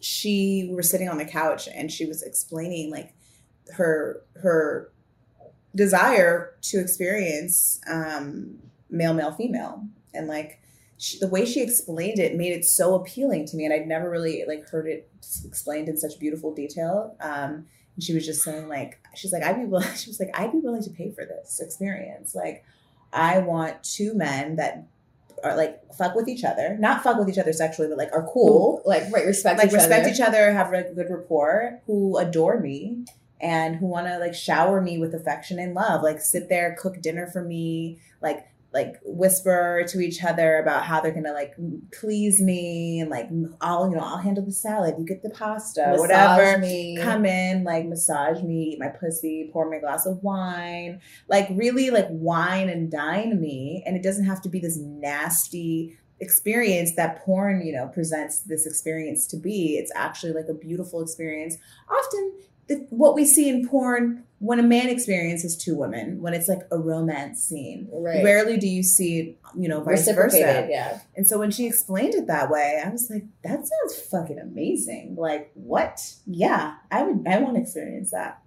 she were sitting on the couch and she was explaining like her her desire to experience um, male, male, female, and like she, the way she explained it made it so appealing to me, and I'd never really like heard it explained in such beautiful detail. Um, and she was just saying like she's like I'd be willing. She was like I'd be willing to pay for this experience. Like I want two men that are like fuck with each other, not fuck with each other sexually, but like are cool, like right, respect like each respect other. each other, have like good rapport, who adore me and who want to like shower me with affection and love, like sit there, cook dinner for me, like like whisper to each other about how they're gonna like please me and like I'll you know I'll handle the salad, you get the pasta, Massage whatever me. come in, like massage me, eat my pussy, pour me a glass of wine, like really like wine and dine me. And it doesn't have to be this nasty experience that porn, you know, presents this experience to be. It's actually like a beautiful experience. Often the, what we see in porn when a man experiences two women, when it's like a romance scene. Right. Rarely do you see, you know, vice versa. yeah. And so when she explained it that way, I was like, that sounds fucking amazing. Like, what? Yeah, I would I want to experience that.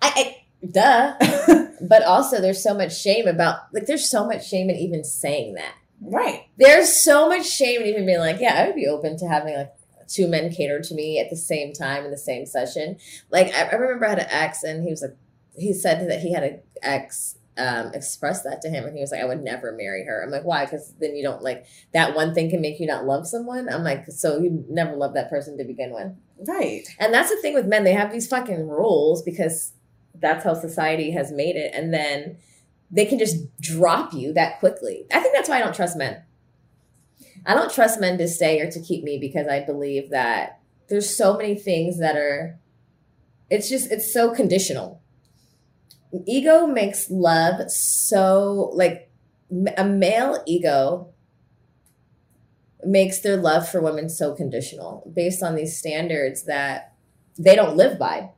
I, I duh. but also, there's so much shame about like. There's so much shame in even saying that. right. There's so much shame in even being like, yeah, I would be open to having like two men cater to me at the same time in the same session. Like I, I remember I had an ex, and he was like, he said that he had an ex um, express that to him, and he was like, I would never marry her. I'm like, why? Because then you don't like that one thing can make you not love someone. I'm like, so you never loved that person to begin with. Right. And that's the thing with men; they have these fucking rules because that's how society has made it, and then they can just drop you that quickly. I think that's why I don't trust men. I don't trust men to stay or to keep me because I believe that there's so many things that are. It's just it's so conditional. Ego makes love so like a male ego makes their love for women so conditional based on these standards that they don't live by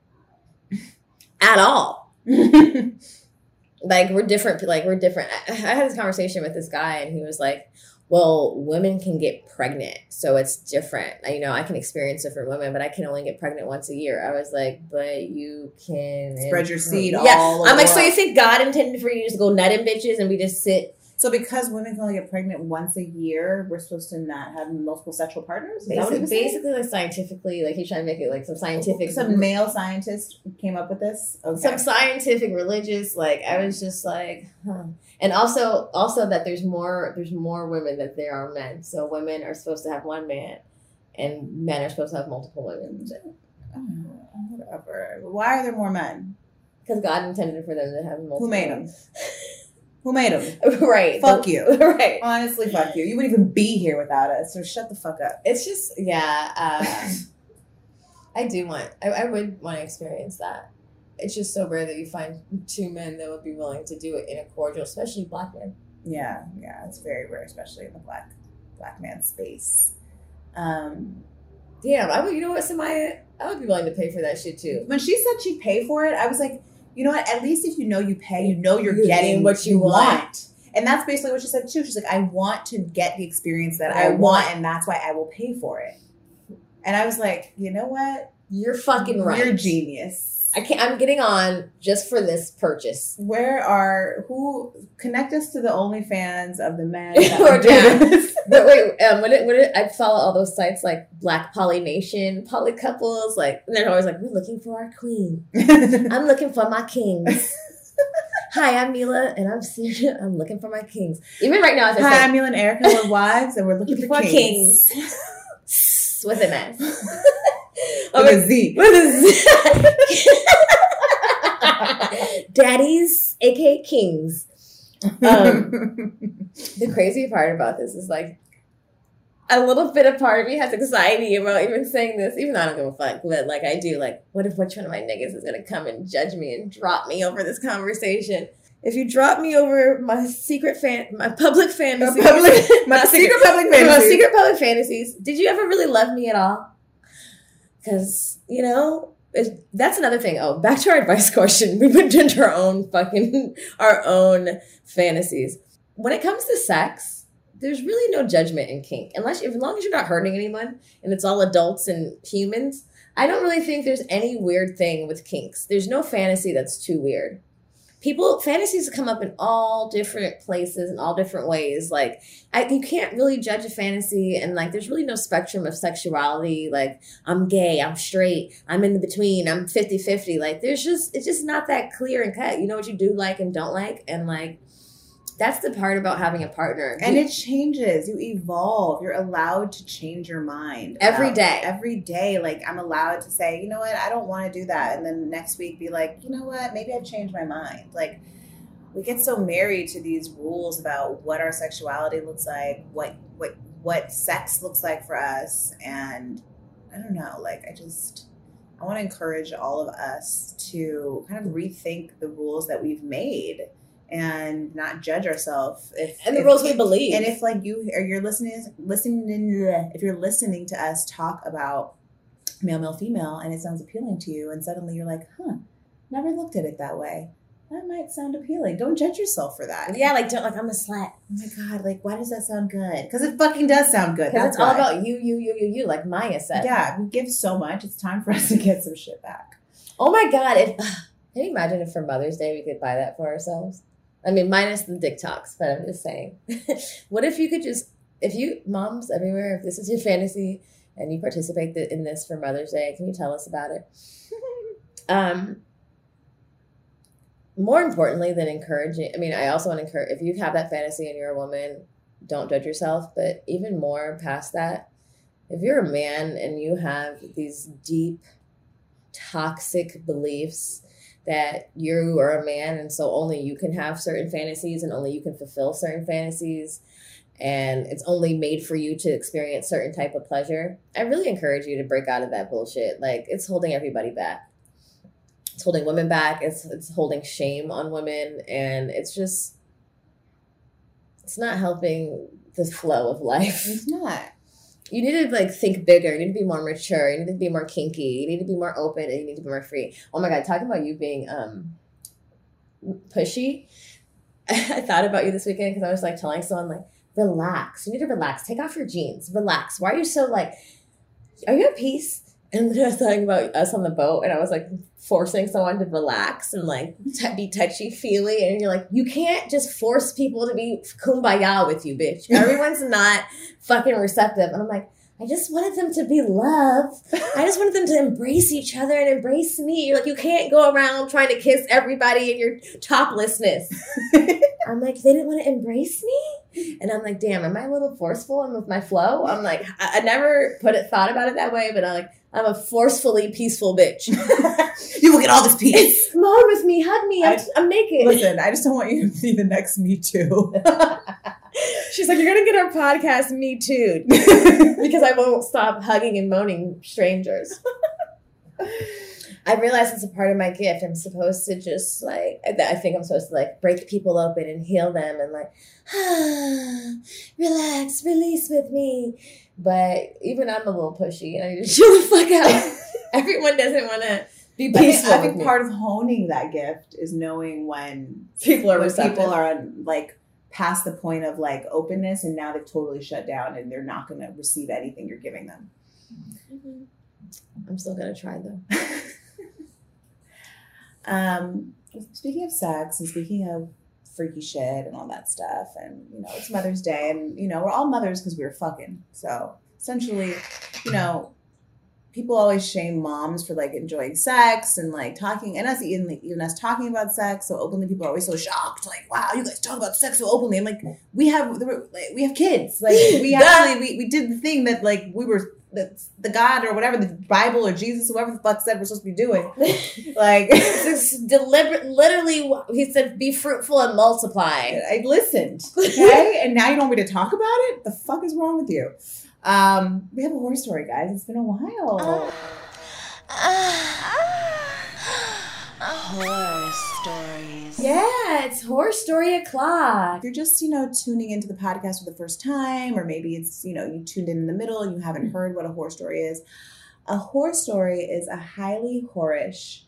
at all. like we're different. Like we're different. I, I had this conversation with this guy, and he was like, "Well, women can get pregnant, so it's different. You know, I can experience different women, but I can only get pregnant once a year." I was like, "But you can Spread your seed Yeah, all over I'm like, so you think God intended for you to just go nutting bitches and we just sit So because women can only get pregnant once a year, we're supposed to not have multiple sexual partners? Is that what basically, he was saying? basically like scientifically, like he's trying to make it like some scientific, Some male scientist came up with this. Okay. some scientific religious like i was just like huh. And also also that there's more there's more women than there are men so women are supposed to have one man and men are supposed to have multiple women whatever. Why are there more men? Because God intended for them to have multiple. Who made them? Who made them? right. Fuck The- you. Right. Honestly, fuck you. You wouldn't even be here without us. So shut the fuck up. It's just yeah. Uh, I do want. I, I would want to experience that. It's just so rare that you find two men that would be willing to do it in a cordial, especially black men. Yeah, yeah, it's very rare, especially in the black black man space. Um, Damn, I would. You know what, Samaya? I would be willing to pay for that shit too. when she said she'd pay for it, I was like, you know what? At least if you know you pay, you know you're You're getting what you want. want. And that's basically what she said too. She's like, I want to get the experience that I I want, want. and that's why I will pay for it. And I was like, you know what? You're fucking right. You're genius. I can't. I'm getting on just for this purchase. Where are who connect us to the OnlyFans of the men? Down. this? But wait, um, would it, it, I follow all those sites like Black Poly Nation, Poly Couples, like, and they're always like, we're looking for our queen. I'm looking for my kings. Hi, I'm Mila, and I'm I'm looking for my kings. Even right now, as I Hi, said, I'm Mila and Erica. We're wives, and we're looking, looking for, for kings. kings. with an S. With a Z. With a Z. Daddies, aka kings. Um, the crazy part about this is like a little bit of part of me has anxiety about even saying this, even though I don't give a fuck. But like I do, like, what if which one of my niggas is gonna come and judge me and drop me over this conversation? If you drop me over my secret fan, my public fantasies, public- my Not secret public my secret public fantasies. Did you ever really love me at all? Because you know. it- That's another thing. Oh, back to our advice question. We went into our own fucking our own fantasies. When it comes to sex, there's really no judgment in kink, unless as long as you're not hurting anyone and it's all adults and humans. I don't really think there's any weird thing with kinks. There's no fantasy that's too weird. People fantasies come up in all different places in all different ways. Like I, you can't really judge a fantasy, and like there's really no spectrum of sexuality. Like I'm gay, I'm straight, I'm in the between, I'm 50-50. Like there's just it's just not that clear and cut. You know what you do like and don't like, and like that's the part about having a partner. And You- it changes. You evolve. You're allowed to change your mind Every day. Every day, like I'm allowed to say, you know what, I don't want to do that, and then next week be like, you know what, maybe I've changed my mind. Like we get so married to these rules about what our sexuality looks like, what what what sex looks like for us, and I don't know. Like I just. I want to encourage all of us to kind of rethink the rules that we've made and not judge ourselves if and the if- rules we believe. and if like you or you're listening listening if you're listening to us talk about male male female and it sounds appealing to you and suddenly you're like huh never looked at it that way that might sound appealing don't judge yourself for that yeah, like don't like I'm a slut. oh my god like why does that sound good because it fucking does sound good that's it's all why. about you, you, you, you, you, like Maya said. yeah we give so much it's time for us to get some shit back Oh my god! If can you imagine if for Mother's Day we could buy that for ourselves? I mean, minus the dick talks, but I'm just saying. what if you could just, if you moms everywhere, if this is your fantasy and you participate in this for Mother's Day, can you tell us about it? um, more importantly than encouraging, I mean, I also want to encourage if you have that fantasy and you're a woman, don't judge yourself. But even more past that, if you're a man and you have these deep toxic beliefs that you are a man and so only you can have certain fantasies and only you can fulfill certain fantasies. And it's only made for you to experience certain type of pleasure. I really encourage you to break out of that bullshit. Like it's holding everybody back. It's holding women back. It's it's holding shame on women. And it's just it's not helping the flow of life. It's not you need to like think bigger. You need to be more mature. You need to be more kinky. You need to be more open, and you need to be more free. Oh my god, talking about you being um pushy. I thought about you this weekend because I was like telling someone like, relax. You need to relax. Take off your jeans. Relax. Why are you so like? Are you at peace? And then I was talking about us on the boat, and I was like forcing someone to relax and like t- be touchy feely, and you're like, you can't just force people to be kumbaya with you, bitch. Everyone's not fucking receptive, and I'm like. I just wanted them to be loved. I just wanted them to embrace each other and embrace me. You're like, you can't go around trying to kiss everybody in your toplessness. I'm like, they didn't want to embrace me? And I'm like, damn, am I a little forceful and with my flow? I'm like, I, I never put it thought about it that way, but I'm like, I'm a forcefully peaceful bitch. you will get all this peace. Come on with me, hug me. I'm, I- I'm naked. Listen, I just don't want you to be the next Me Too. She's like, you're gonna get our podcast me too because I won't stop hugging and moaning strangers. I realize it's a part of my gift. I'm supposed to just like I think I'm supposed to like break people open and heal them and like ah, relax, release with me. But even I'm a little pushy and I need to chill the fuck out. Everyone doesn't want to be I think, peaceful. I with think part of honing that gift is knowing when people are when receptive. people are like past the point of like openness and now they've totally shut down and they're not going to receive anything you're giving them. Mhm. I'm still gonna try though. Um, speaking of sex and speaking of freaky shit and all that stuff, and you know, it's Mother's Day, and you know, we're all mothers because we were fucking. So essentially, you know, people always shame moms for like enjoying sex and like talking, and us even like, even us talking about sex so openly. People are always so shocked, like, "Wow, you guys talk about sex so openly." I'm like, we have like, we have kids, like we actually we, we did the thing that like we were. That's the God or whatever the Bible or Jesus, whoever the fuck said we're supposed to be doing. Like, This deliberate, literally, he said, "Be fruitful and multiply." I listened. Okay. and now you don't want me to talk about it? The fuck is wrong with you? Um, we have a horror story, guys. It's been a while. Horror stories. Yeah, it's horror story o'clock. if you're just, you know, tuning into the podcast for the first time, or maybe it's, you know, you tuned in in the middle and you haven't heard what a horror story is. A horror story is a highly whorish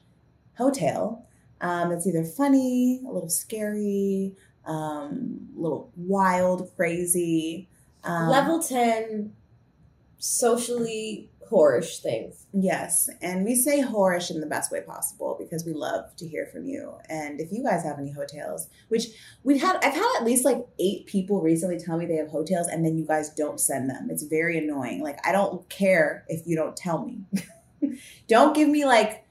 hotel. Um, it's either funny, a little scary, um, a little wild, crazy. Um, Level ten, socially whorish things. Yes, and we say whorish in the best way possible because we love to hear from you. And if you guys have any hotels, which we've had, I've had at least like eight people recently tell me they have hotels, and then you guys don't send them. It's very annoying. Like I don't care if you don't tell me. don't give me like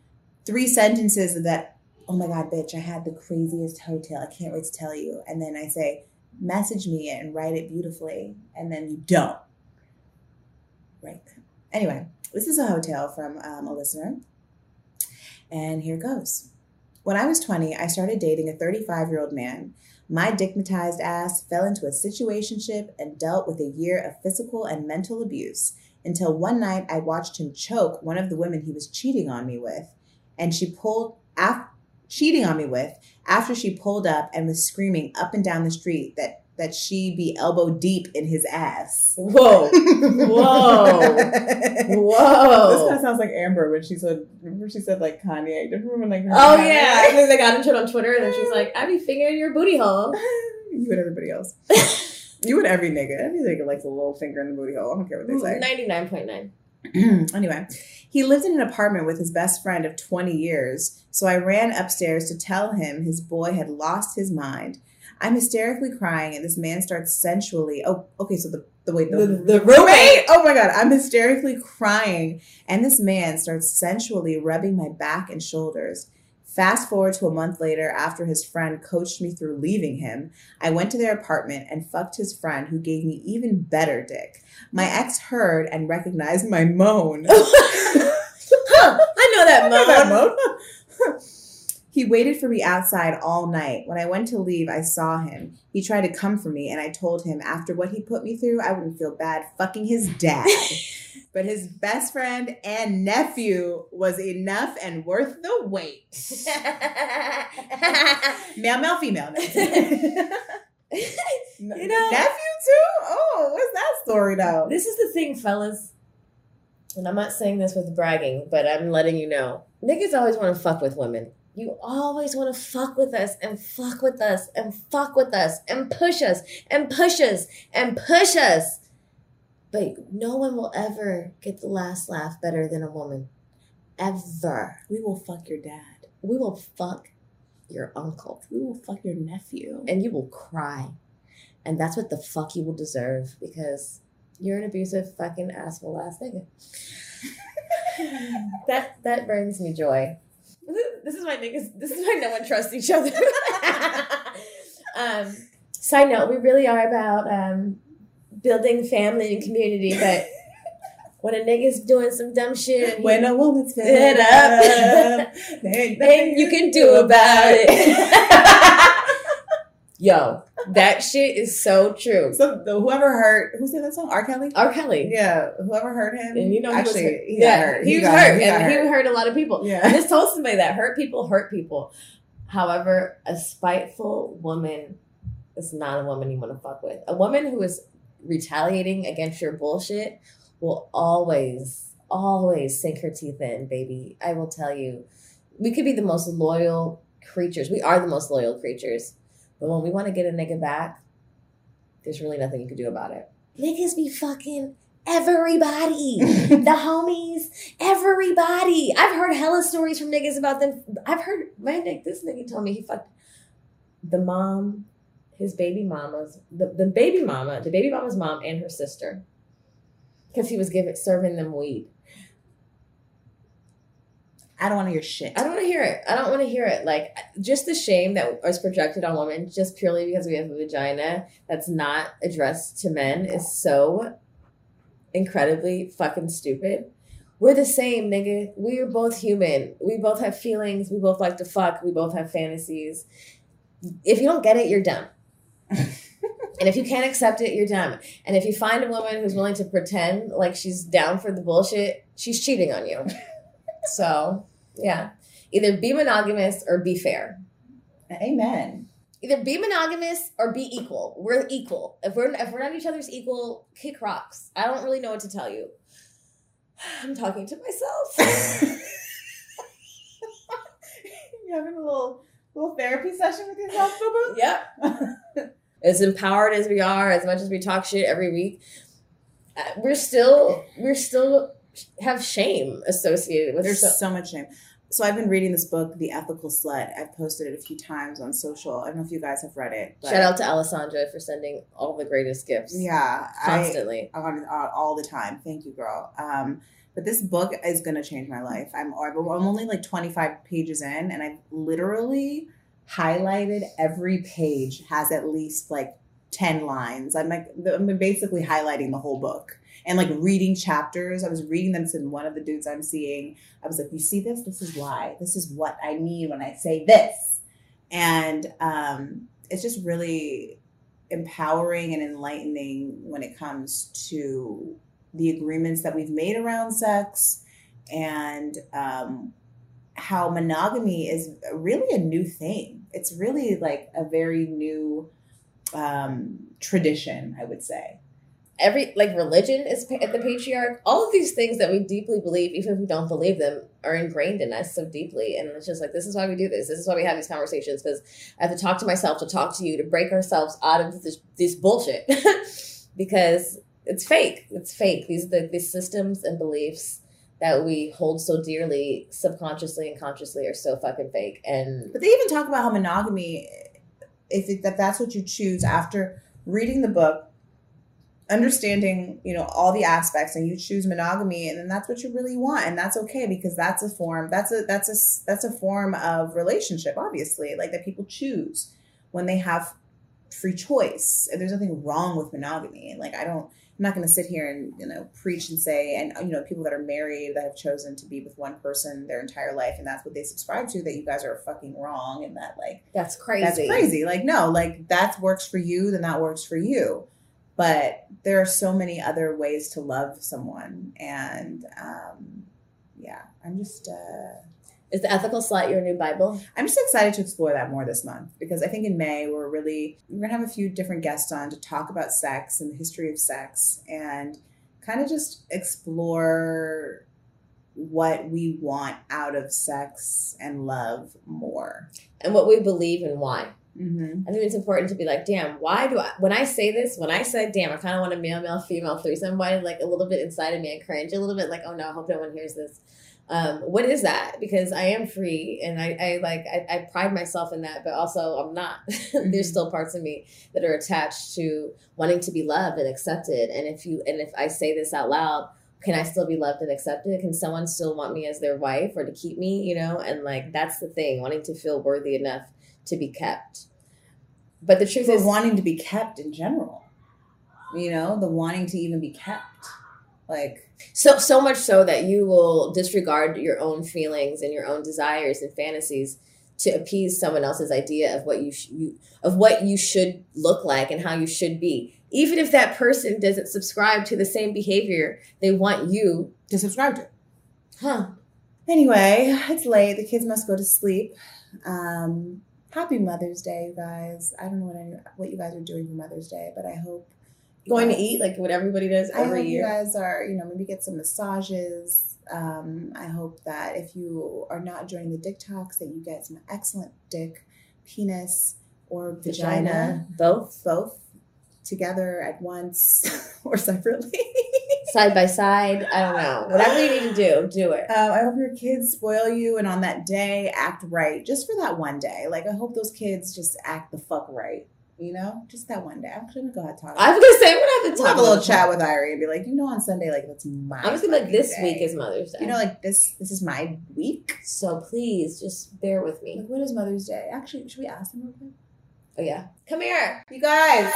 three sentences of that. Oh my god, bitch! I had the craziest hotel. I can't wait to tell you. And then I say, message me and write it beautifully, and then you don't. Right then. Anyway, this is a hotel from um, a listener. And here goes. When I was 20, I started dating a 35 year old man. My dignitized ass fell into a situationship and dealt with a year of physical and mental abuse until one night I watched him choke one of the women he was cheating on me with. And she pulled, af- cheating on me with, after she pulled up and was screaming up and down the street that, that she be elbow deep in his ass. Whoa, whoa, whoa! This kind of sounds like Amber when she said, remember she said like Kanye. Remember like Oh Kanye? yeah, I think they got into it on Twitter, and then she's like, "I be fingering your booty hole." you and everybody else. you and every nigga. Every nigga likes a little finger in the booty hole. I don't care what they say. Ninety nine point nine. anyway, he lived in an apartment with his best friend of 20 years, so I ran upstairs to tell him his boy had lost his mind. I'm hysterically crying, and this man starts sensually. Oh, okay, so the, the way the, The, the roommate. Oh my god, I'm hysterically crying, and this man starts sensually rubbing my back and shoulders. Fast forward to a month later, after his friend coached me through leaving him, I went to their apartment and fucked his friend, who gave me even better dick. My ex heard and recognized my moan. huh, I know that That moan. moan. He waited for me outside all night. When I went to leave, I saw him. He tried to come for me, and I told him after what he put me through, I wouldn't feel bad fucking his dad. but his best friend and nephew was enough and worth the wait. male, male, female. You know- nephew too? Oh, what's that story though? This is the thing, fellas. And I'm not saying this with bragging, but I'm letting you know. Niggas always want to fuck with women. You always want to fuck with us and fuck with us and fuck with us and push us and push us and push us. But no one will ever get the last laugh better than a woman. Ever. We will fuck your dad. We will fuck your uncle We will fuck your nephew. and you will cry. And that's what the fuck you will deserve because you're an abusive fucking asshole ass nigga. that that brings me joy. This is why niggas this is why no one trusts each other. um Side note: We really are about um, building family and community, but when a nigga's doing some dumb shit, When a woman's fed up, up. nothing you can do about it. Yo, that shit is so true. so the, whoever heard who said that song? R. Kelly. R. Kelly. Yeah, whoever heard him. And you know, he was actually, hurt. he yeah, hurt. he, was got hurt, He and he hurt. hurt a lot of people. I Yeah. just told somebody that hurt people hurt people. However, a spiteful woman is not a woman you want to fuck with. A woman who is retaliating against your bullshit will always, always sink her teeth in, baby. I will tell you. We could be the most loyal creatures. We are the most loyal creatures. But when we want to get a nigga back, there's really nothing you can do about it. Niggas be fucking everybody. the homies, everybody. I've heard hella stories from niggas about them. I've heard my nigga, this nigga told me he fucked the mom, his baby mama's, the, the baby mama, the baby mama's mom and her sister. Because he was giving serving them weed. I don't want to hear shit. I don't want to hear it. I don't want to hear it. Like just the shame that is projected on women just purely because we have a vagina that's not addressed to men is so incredibly fucking stupid. We're the same, nigga. We are both human. We both have feelings. We both like to fuck. We both have fantasies. If you don't get it, you're dumb. and if you can't accept it, you're dumb. And if you find a woman who's willing to pretend like she's down for the bullshit, she's cheating on you. So, yeah. Either be monogamous or be fair. Amen. Either be monogamous or be equal. We're equal. If we're if we're not each other's equal, kick rocks. I don't really know what to tell you. I'm talking to myself. you having a little little therapy session with yourself, boo boo? yep. As empowered as we are, as much as we talk shit every week, uh, we're still we're still have shame associated with There's so- so much shame. So I've been reading this book, The Ethical Slut. I've posted it a few times on social. I don't know if you guys have read it. Shout out to Alessandra for sending all the greatest gifts. Yeah, constantly I, Constantly. on uh, all the time. Thank you, girl. Um, but this book is going to change my life. I'm I'm only like 25 pages in, and I've literally highlighted every page has at least like 10 lines. I'm like I'm basically highlighting the whole book and like reading chapters. I was reading them to one of the dudes I'm seeing. I was like, "You see this? This is why. This is what I mean when I say this." And um, it's just really empowering and enlightening when it comes to the agreements that we've made around sex and um, how monogamy is really a new thing. It's really like a very new um, tradition, I would say. Every like religion is pa- the patriarch. All of these things that we deeply believe even if we don't believe them are ingrained in us so deeply. And it's just like this is why we do this. This is why we have these conversations because i have to talk to myself to talk to you to break ourselves out of this, this bullshit. Because it's fake. It's fake. These the these systems and beliefs that we hold so dearly subconsciously and consciously are so fucking fake. And But they even talk about how monogamy, if it, that that's what you choose after reading the book, understanding you know all the aspects, and you choose monogamy, and then that's what you really want, and that's okay because that's a form. That's a that's a that's a form of relationship, obviously, like that people choose when they have free choice. And there's nothing wrong with monogamy. Like I don't. I'm not going to sit here and you know preach and say and you know people that are married that have chosen to be with one person their entire life and that's what they subscribe to that you guys are fucking wrong and that like that's crazy that's crazy like no like that works for you then that works for you but there are so many other ways to love someone. And um yeah i'm just uh is the ethical slut your new bible? I'm just excited to explore that more this month because I think in May we're really we're gonna have a few different guests on to talk about sex and the history of sex and kind of just explore what we want out of sex and love more. and what we believe and why Mm-hmm. I think it's important to be like, damn, why do I, when I say this, when I say, damn, I kind of want a male, male, female threesome, why like a little bit inside of me and cringe a little bit like, oh no, I hope no one hears this. Um, what is that? Because I am free and I, I like, I, I pride myself in that, but also I'm not. There's still parts of me that are attached to wanting to be loved and accepted. And if you, and if I say this out loud, can I still be loved and accepted? Can someone still want me as their wife or to keep me, you know? And like, that's the thing, wanting to feel worthy enough to be kept. But the truth for is, wanting to be kept in general. You know, the wanting to even be kept. Like, so so much so that you will disregard your own feelings and your own desires and fantasies to appease someone else's idea of what you, sh- you of what you should look like and how you should be even if that person doesn't subscribe to the same behavior they want you to subscribe to. huh Anyway, it's late. The kids must go to sleep. Um, happy Mother's Day, you guys. I don't know what I, what you guys are doing for Mother's Day, but I hope going to eat like what everybody does I every hope you guys are, you know, maybe get some massages. Um, I hope that if you are not enjoying the dick talks, that you get some excellent dick, penis, or vagina, vagina both both together at once or separately. Side by side i don't know whatever you need to do do it Um, I hope your kids spoil you and on that day act right, just for that one day. Like I hope those kids just act the fuck right. You know, just that one day. I'm gonna go ahead and talk. i was gonna say i'm gonna have to We'll talk have a little chat with Irie and be like, you know, on Sunday, like that's my. i'm just gonna be like this day. week is mother's day You know, like this. This is my week. so please just bear with me Like, what is Mother's Day? Actually, should we ask them real quick? oh yeah come here You guys.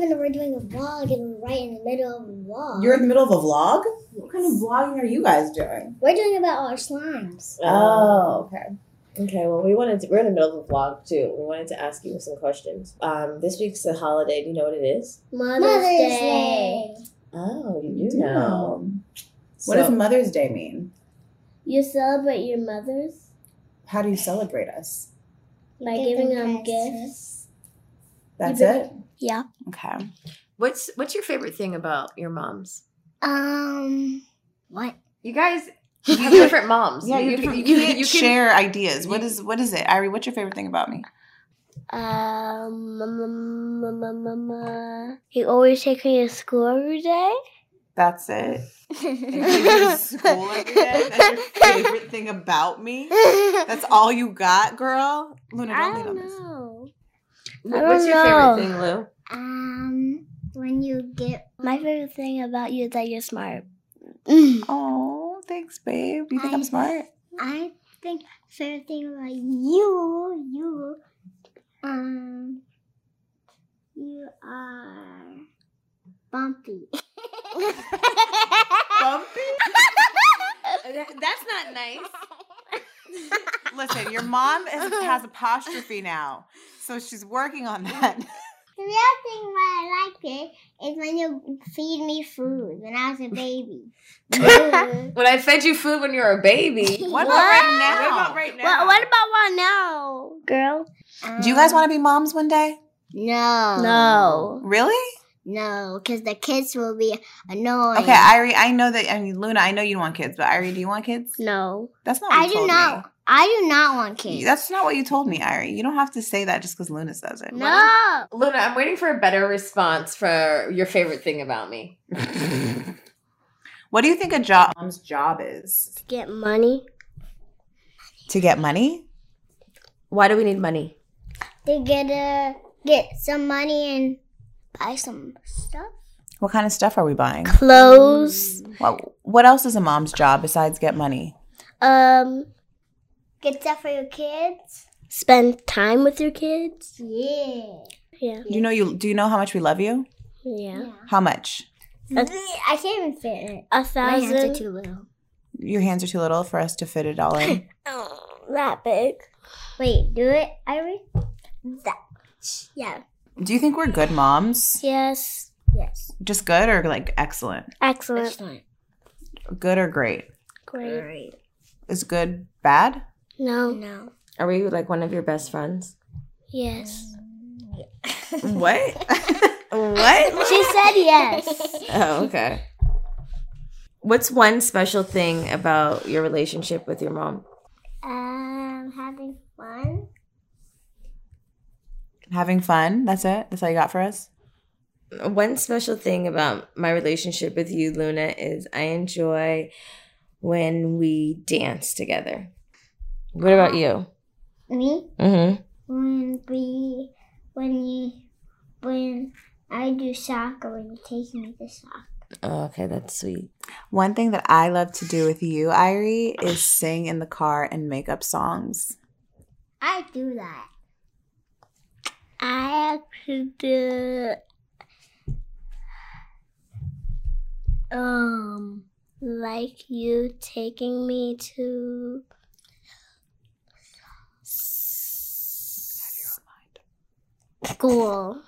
Even if we're doing a vlog and we're right in the middle of a vlog, You're in the middle of a vlog. What kind of vlogging are you guys doing? we're doing about our slimes. Oh, okay. Okay, well, we wanted to, we're in the middle of a vlog too. We wanted to ask you some questions. Um, this week's a holiday. Do you know what it is? Mother's, Mother's Day. Oh, you You do know. What does Mother's Day mean? You celebrate your mothers How do you celebrate us? by giving them gifts. That's You it. Yeah. Okay. What's What's your favorite thing about your moms? Um. What? You guys, you have different moms. Yeah, you, can- you, can- can't you can- share ideas. What is what is it, Irie? What's your favorite thing about me? Um. ma- ma- ma- ma- You always take me to school every day. That's it. school every day. That's your favorite thing about me. That's all you got, girl. Luna, don't lean don't on this. know. What- I What's don't your know. favorite thing, Lou? Um. When you get my favorite thing about you is that you're smart. Oh, thanks, babe. You think I'm smart? I think favorite thing about you, you, um, you are bumpy. Bumpy? That's not nice. Listen, your mom is, has apostrophe now, so she's working on that. The real thing why I like it is when you feed me food when I was a baby. When I fed you food when you were a baby. What about right now? What about right now? what about right now, girl? Um, do you guys want to be moms one day? No. No. Really? No, because the kids will be annoying. Okay, Irie, I know that. I mean, Luna, I know you don't want kids, but Irie, do you want kids? No. That's not. What I you do told not. Me. I do not want kids. That's not what you told me, Irie. You don't have to say that just because Luna says it. no. Luna, I'm waiting for a better response for your favorite thing about me. What do you think a job mom's job is? To get money. To get money? Why do we need money? To get uh, get some money and buy some stuff. What kind of stuff are we buying? Clothes. What What else is a mom's job besides get money? Um. Get stuff for your kids. Spend time with your kids. Yeah. Yeah. Do you know you? Do you know how much we love you? Yeah. How much? I can't even fit it. A thousand. My hands are too little. Your hands are too little for us to fit it all in. Oh, that big. Wait, do it, Irie. That. Yeah. do you think we're good moms? Yes. Yes. Just good or like excellent? Excellent. Excellent. Good or great? Great. Is good bad? No. No. Are we like one of your best friends? Yes. What? what? She said yes. Oh, okay. What's one special thing about your relationship with your mom? um, having fun. Having fun. That's it. That's all you got for us. One special thing about my relationship with you, Luna, is I enjoy when we dance together. What about you? Me. Mm-hmm. When we, when you, when I do soccer when you take me to soccer. Oh, okay, that's sweet. One thing that I love to do with you, Irie, is sing in the car and make up songs. I do that. I actually do. Um, like you taking me to. School.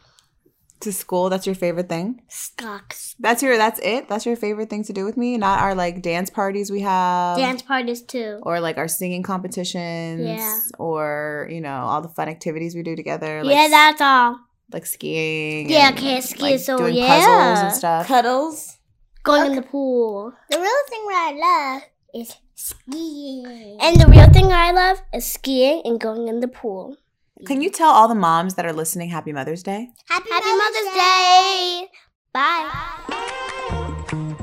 To school, that's your favorite thing? Stocks. That's your that's it? That's your favorite thing to do with me? Not our like dance parties we have. Dance parties too. or like our singing competitions Yeah. or you know all the fun activities we do together like, yeah, that's all. like skiing Yeah, and, okay, ski, like, so doing yeah. puzzles and stuff Cuddles. Going in the pool. The real thing that I love is skiing. And the real thing I love is skiing and going in the pool. Can you tell all the moms that are listening happy mother's day Happy, Mother's, Day. Bye.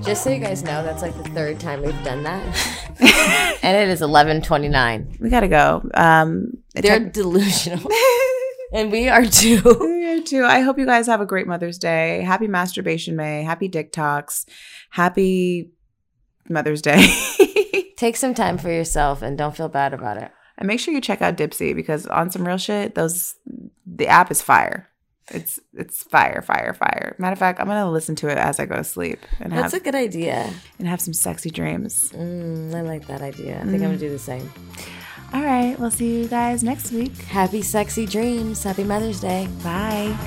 Just so you guys know, that's like the third time we've done that, and it is eleven twenty nine. we gotta go um They're took- delusional, and we are too. You too. I hope you guys have a great Mother's Day. Happy Masturbation May. Happy Dick Talks. Happy Mother's Day. Take some time for yourself and don't feel bad about it. And make sure you check out Dipsea because on some real shit, those the app is fire. It's it's fire, fire, fire. Matter of fact, I'm gonna listen to it as I go to sleep and That's a good idea. and have some sexy dreams. Mm, I like that idea. I think I'm gonna do the same. All right, we'll see you guys next week. Happy sexy dreams. Happy Mother's Day. Bye.